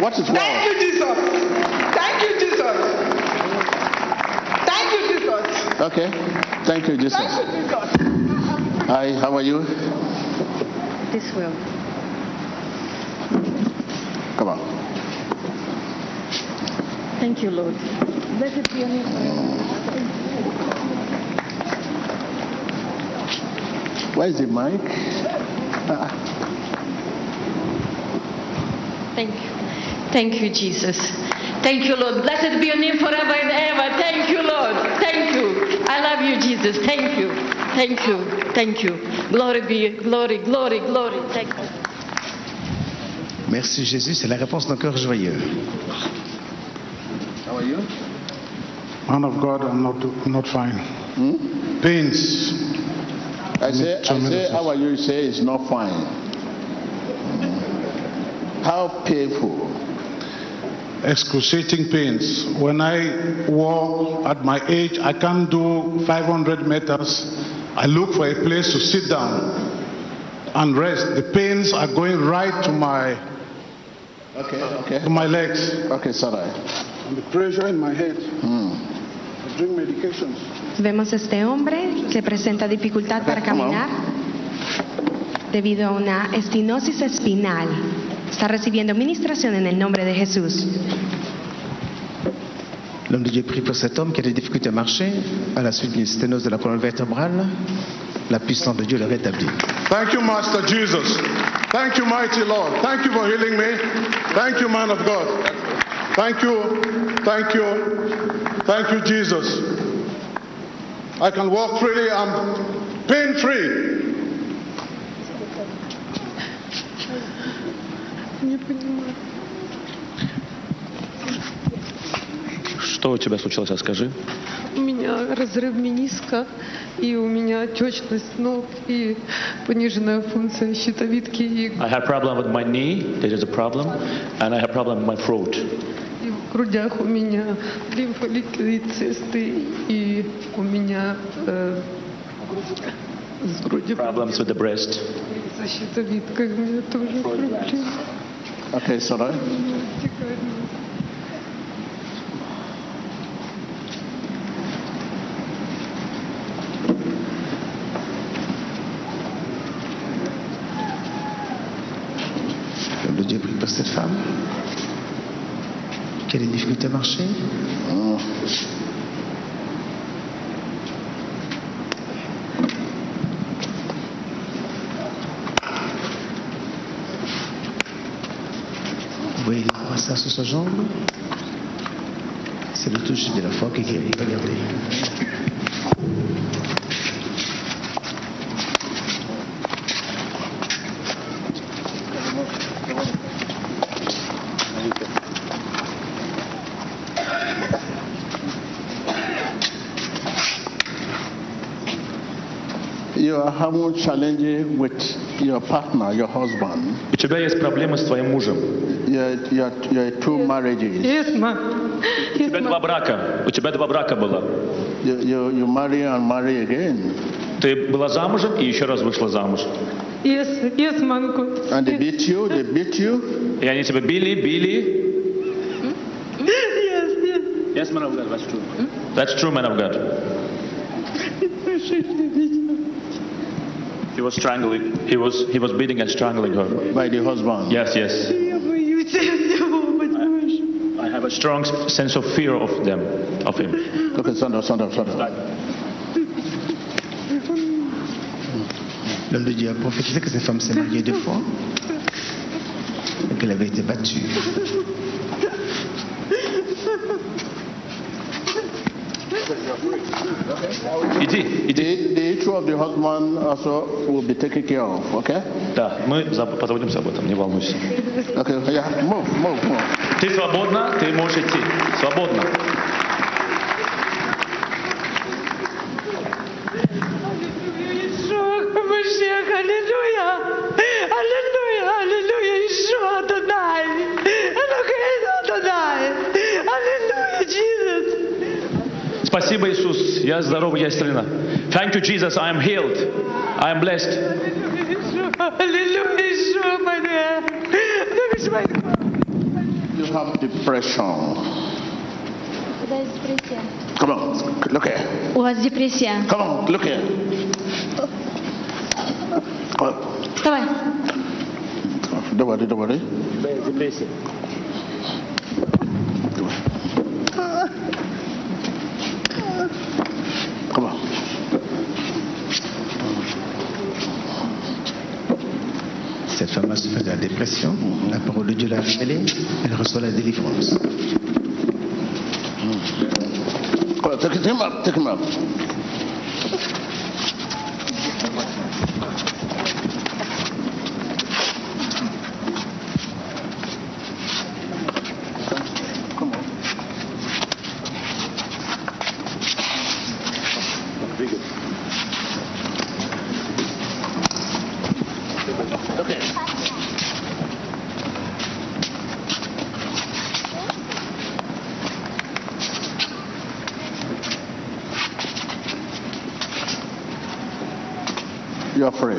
What, what is Thank you, Jesus. Thank you, Jesus. Thank you, Jesus. Okay. Thank you, Jesus. Thank you, Jesus. Hi, how are you? This will. Come on. Thank you, Lord. Blessed be your. Where is the mic? Ah, Thank you. Thank you, Jesus. Thank you, Lord. Blessed be your name forever and ever. Thank you, Lord. Thank you. I love you, Jesus. Thank you. Thank you. Thank you. Glory be, glory, glory, glory. Thank you. Merci Jésus, c'est la réponse d'un cœur joyeux. how are you? Man of God, I'm not not fine. Hmm? Pains. I say, I say, how are you? You say it's not fine. How painful. Excruciating pains. When I walk at my age, I can't do 500 meters. I look for a place to sit down and rest. The pains are going right to my Okay, okay. to my legs. Okay, sorry. And the pressure in my head. Hmm. I drink medications. Vemos a este hombre que presenta dificultad para caminar debido a una estenosis espinal. Está recibiendo ministración en el nombre de Jesús. L'homme de Dieu prie pour cet homme qui a des difficultés à marcher à la suite d'une sténose de la colonne vertébrale. La puissance de Dieu le rétablit. Thank you, Master Jesus. Thank you, mighty Lord. Thank you for healing me. Thank you, man of God. Thank you. Thank you. Thank you, Jesus. I can walk freely. I'm pain free. Что у тебя случилось, расскажи. У меня разрыв мениска, и у меня отечность ног, и пониженная функция щитовидки, и, I have problem with my knee, there is a problem, and I have problem with my throat. и в грудях у меня лимфолиты, цисты, и у меня э, с грудью Problems with the breast. со щитовидкой у меня тоже проблемы. Okay, sorry. L'homme de Dieu prie pour cette femme qui a des difficultés à marcher. Vous sur sa jambe C'est le touche de la foi qui guérit. Regardez. You are having challenges with your partner, your husband. У тебя есть проблемы с твоим мужем. You're, you're, you're two marriages. Эсма, У тебя два брака. У тебя два брака было. You, you, you marry and marry again. Ты была замужем и еще раз вышла замуж. эс, эсманку. And they beat you, they beat you. И они тебя били, били. Yes, yes. Yes, man of God, that's true. That's true, man of God. He was strangling. He was he was beating and strangling her. By the husband. Yes, yes. I have a strong s- sense of fear of them, of him. Okay, stand up, stand up, stand up. L'homme de Dieu a prophétisé que cette femme s'est mariée deux fois et qu'elle avait été battue. The, the issue of the husband also will be taken care of, okay? Да, мы заб- позаботимся об этом, не волнуйся. Okay, yeah, move, move, move. Ты свободна, ты можешь идти. Свободно. Спасибо, Иисус. Я здоров, я исцелена. Thank you, Jesus. I am healed. I am blessed. Hallelujah, have depression. Come on, look here. У вас депрессия. Come on, look here. Come on. Вставай. Don't worry, don't La parole de Dieu l'a révélée. Elle reçoit la délivrance. Come on, take him up, take him up. You are free.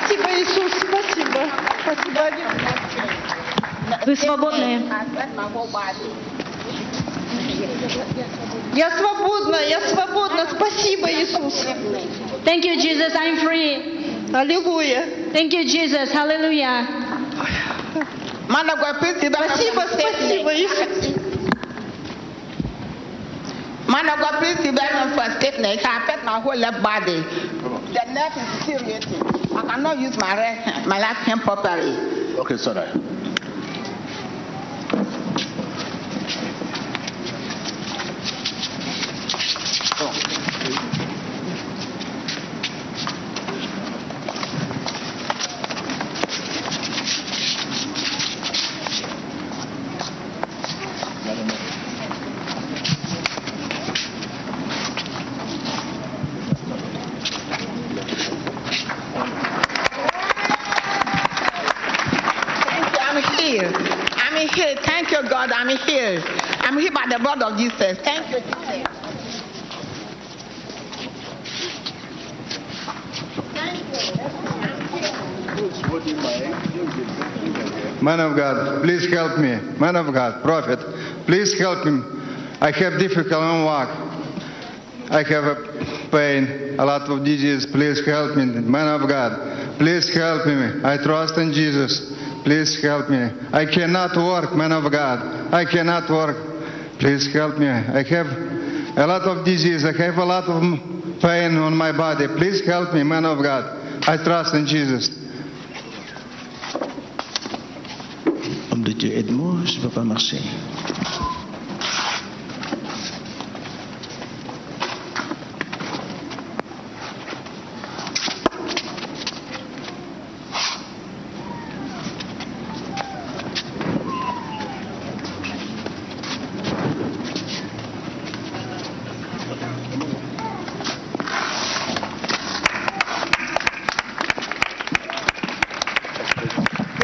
Спасибо, Иисус, спасибо. Спасибо. Вы свободны. Я свободна, я свободна. Спасибо, Иисус. Thank you, Jesus. I'm free. Аллилуйя. Thank you, Jesus. Hallelujah. Спасибо, спасибо, Иисус. Man of God, please me for stiffness. I affect my whole left body. The nerve is deteriorating. I cannot use my right, my left hand properly. Okay, sorry. Of Thank you, Man of God, please help me. Man of God, prophet, please help me. I have difficult in walk. I have a pain, a lot of disease. Please help me. Man of God, please help me. I trust in Jesus. Please help me. I cannot work, man of God. I cannot work. Please help me. I have a lot of disease. I have a lot of pain on my body. Please help me, man of God. I trust in Jesus. De Dieu, aide-moi, je ne peux pas marcher.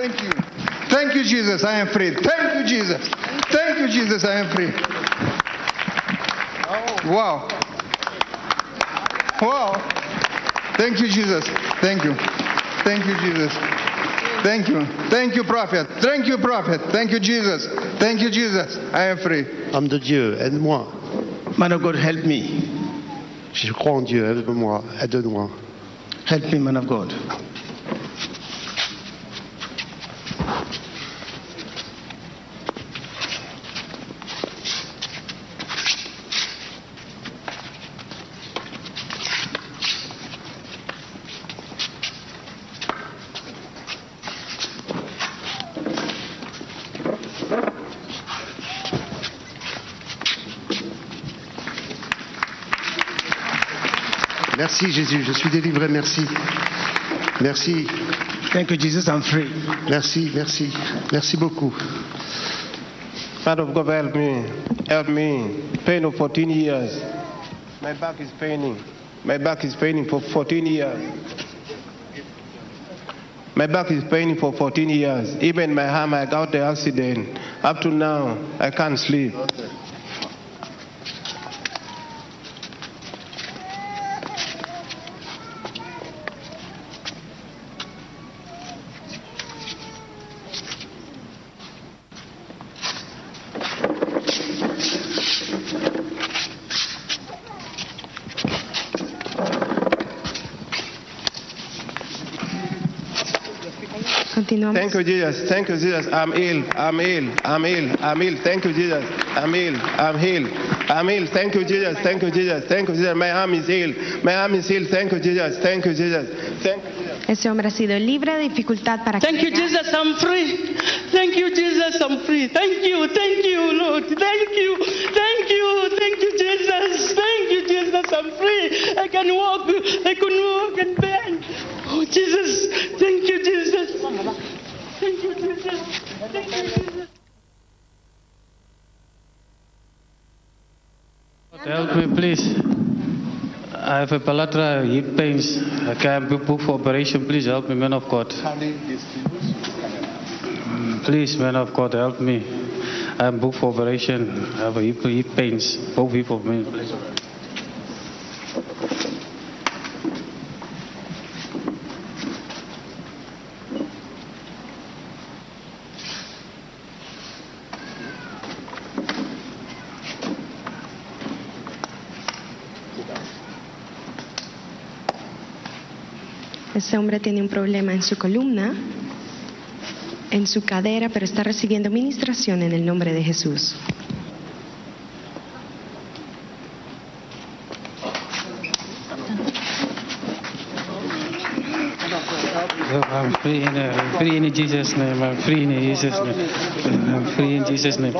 Thank you. Thank you, Jesus. I am free. Thank you, Jesus. Thank you, Jesus. I am free. Wow. Wow. Thank you, Jesus. Thank you. Thank you, Jesus. Thank you. Thank you, prophet. Thank you, prophet. Thank you, Jesus. Thank you, Jesus. I am free. Homme de Dieu, aide-moi. Man of God, help me. Je crois en Dieu, aide-moi, aide-moi. Help me, man of God. Merci Jésus, je suis délivré, merci. Merci. Thank you, Jesus, I'm free. Merci, merci. Merci beaucoup. Father of God, help me. Help me. Pain of 14 years. My back is paining. My back is paining for 14 years. My back is paining for 14 years. Even my arm, I got the accident. Up to now, I can't sleep. Thank you, Jesus. Thank you, Jesus. I'm ill. I'm ill. I'm ill. I'm ill. Thank you, Jesus. I'm ill. I'm healed. I'm ill. Thank you, Jesus. Thank you, Jesus. Thank you, Jesus. My arm is healed. My arm is healed. Thank you, Jesus. Thank you, Jesus. Thank you. Ese hombre ha sido libre de dificultad para Thank you. Jesus, I'm free. Thank you, Jesus, I'm free. Thank you, thank you, Lord. Thank you, thank you, thank you, Jesus. Thank you, Jesus, I'm free. I can walk, I can walk and bend. Oh, Jesus, thank you, Jesus. Help me, please. I have a bilateral hip pains. I can't be booked for operation. Please help me, man of God. Mm, Please, man of God, help me. I'm booked for operation. I have a hip, hip pains. Both hip me, Ese hombre tiene un problema en su columna, en su cadera, pero está recibiendo ministración en el nombre de Jesús. I'm free in, uh, free in Jesus' name. I'm free in Jesus' name. I'm free in Jesus' name.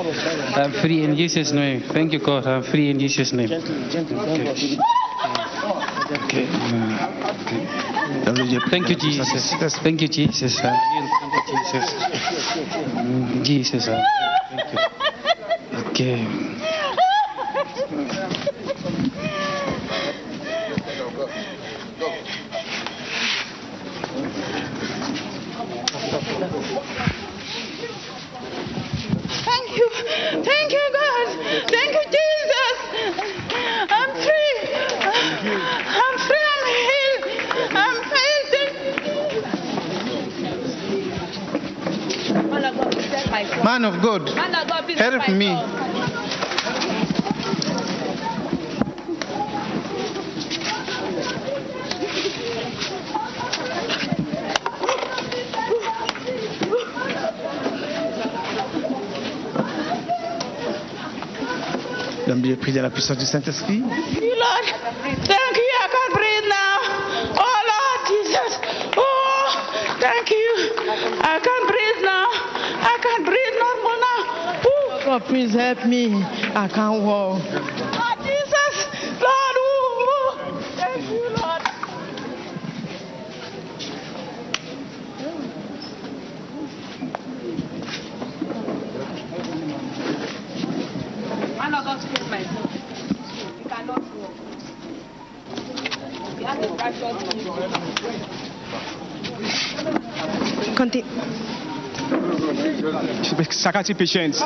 I'm free in Jesus' name. Thank you, God. I'm free in Jesus' name. Okay. Okay. Uh, Thank you, Jesus. Thank you, Jesus. Thank you, Jesus. Jesus. Thank you. Okay. Thank you. Thank you, God. Thank you, Jesus. I'm free. I'm free. I'm healed. I'm healed. Thank you. Man of God, Man of God, please help help my me. son. L'homme Dieu prie dans la puissance du Saint-Esprit. Lord, please help me. I can't walk. Lord Jesus. Lord, ooh, ooh. Thank you, Lord. Man of God, save my son. He cannot walk. He has a fractured Conti- Patients.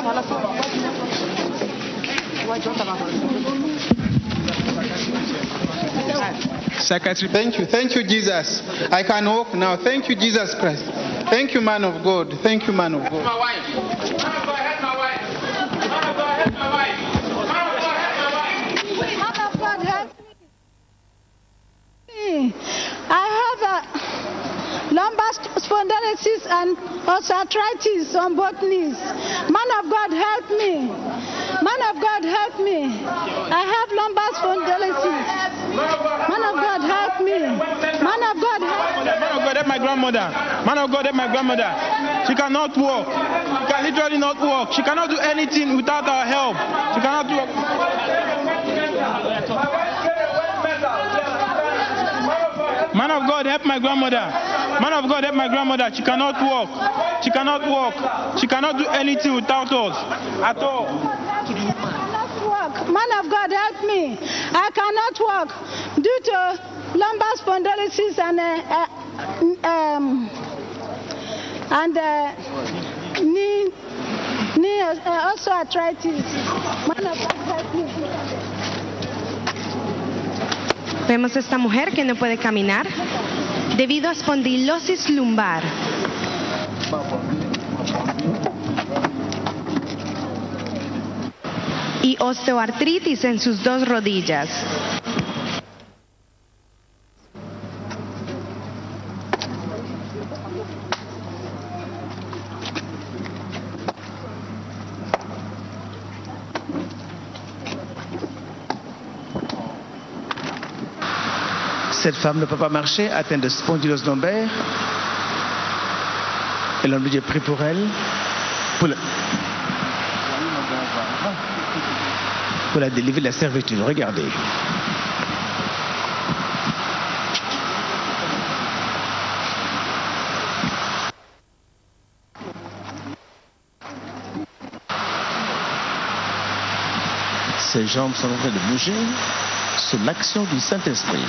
Psychiatry. Thank you. Thank you, Jesus. I can walk now. Thank you, Jesus Christ. Thank you, man of God. Thank you. Man of God, osteoarthritis on both knees. Man of God, help me. Man of God, help me. I have lumbar spondylosis. Man of God, help me. Man of God, help me. Man of God, help my grandmother. Man of God, help my grandmother. She cannot walk. She can literally not walk. She cannot do anything without our help. She cannot do. Man of God, help my grandmother. Man of God, help my grandmother. She cannot walk. She cannot walk. She cannot do anything without us at all. walk. Man of God, help me. I cannot walk due to lumbar spondylosis and uh, uh, um, and uh, knee knee uh, also arthritis. Man of God, help me. Vemos esta mujer que no puede caminar debido a espondilosis lumbar. Y osteoartritis en sus dos rodillas. Cette femme ne peut pas marcher, atteinte de spondylose lombaire. Et l'homme de Dieu prie pour elle, pour, la- pour la délivrer de la servitude. Regardez. Ses jambes sont en train de bouger sous l'action du Saint-Esprit.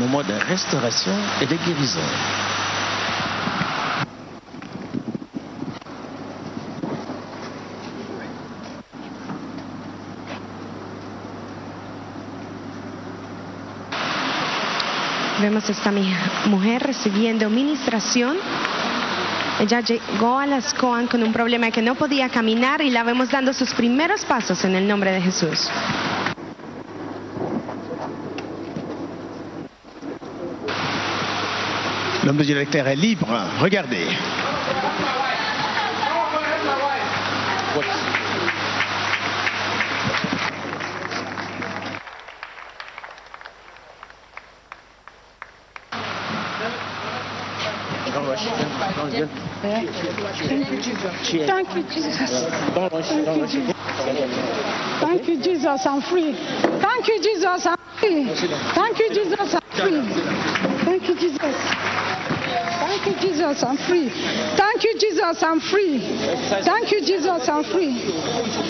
Moment de restauration et de guérison. Vemos a esta mujer recibiendo ministración. Ella llegó a las COAN con un problema que no podía caminar y la vemos dando sus primeros pasos en el nombre de Jesús. L'homme de est libre. Regardez. Thank you, Jesus. Thank you. Thank you, Jesus. I'm free. Thank you, Jesus. I'm free. Thank you, Jesus. I'm free. Thank you, Jesus. Thank you, Jesus. I'm free. Thank you, Jesus. I'm free. Thank you, Jesus. I'm free.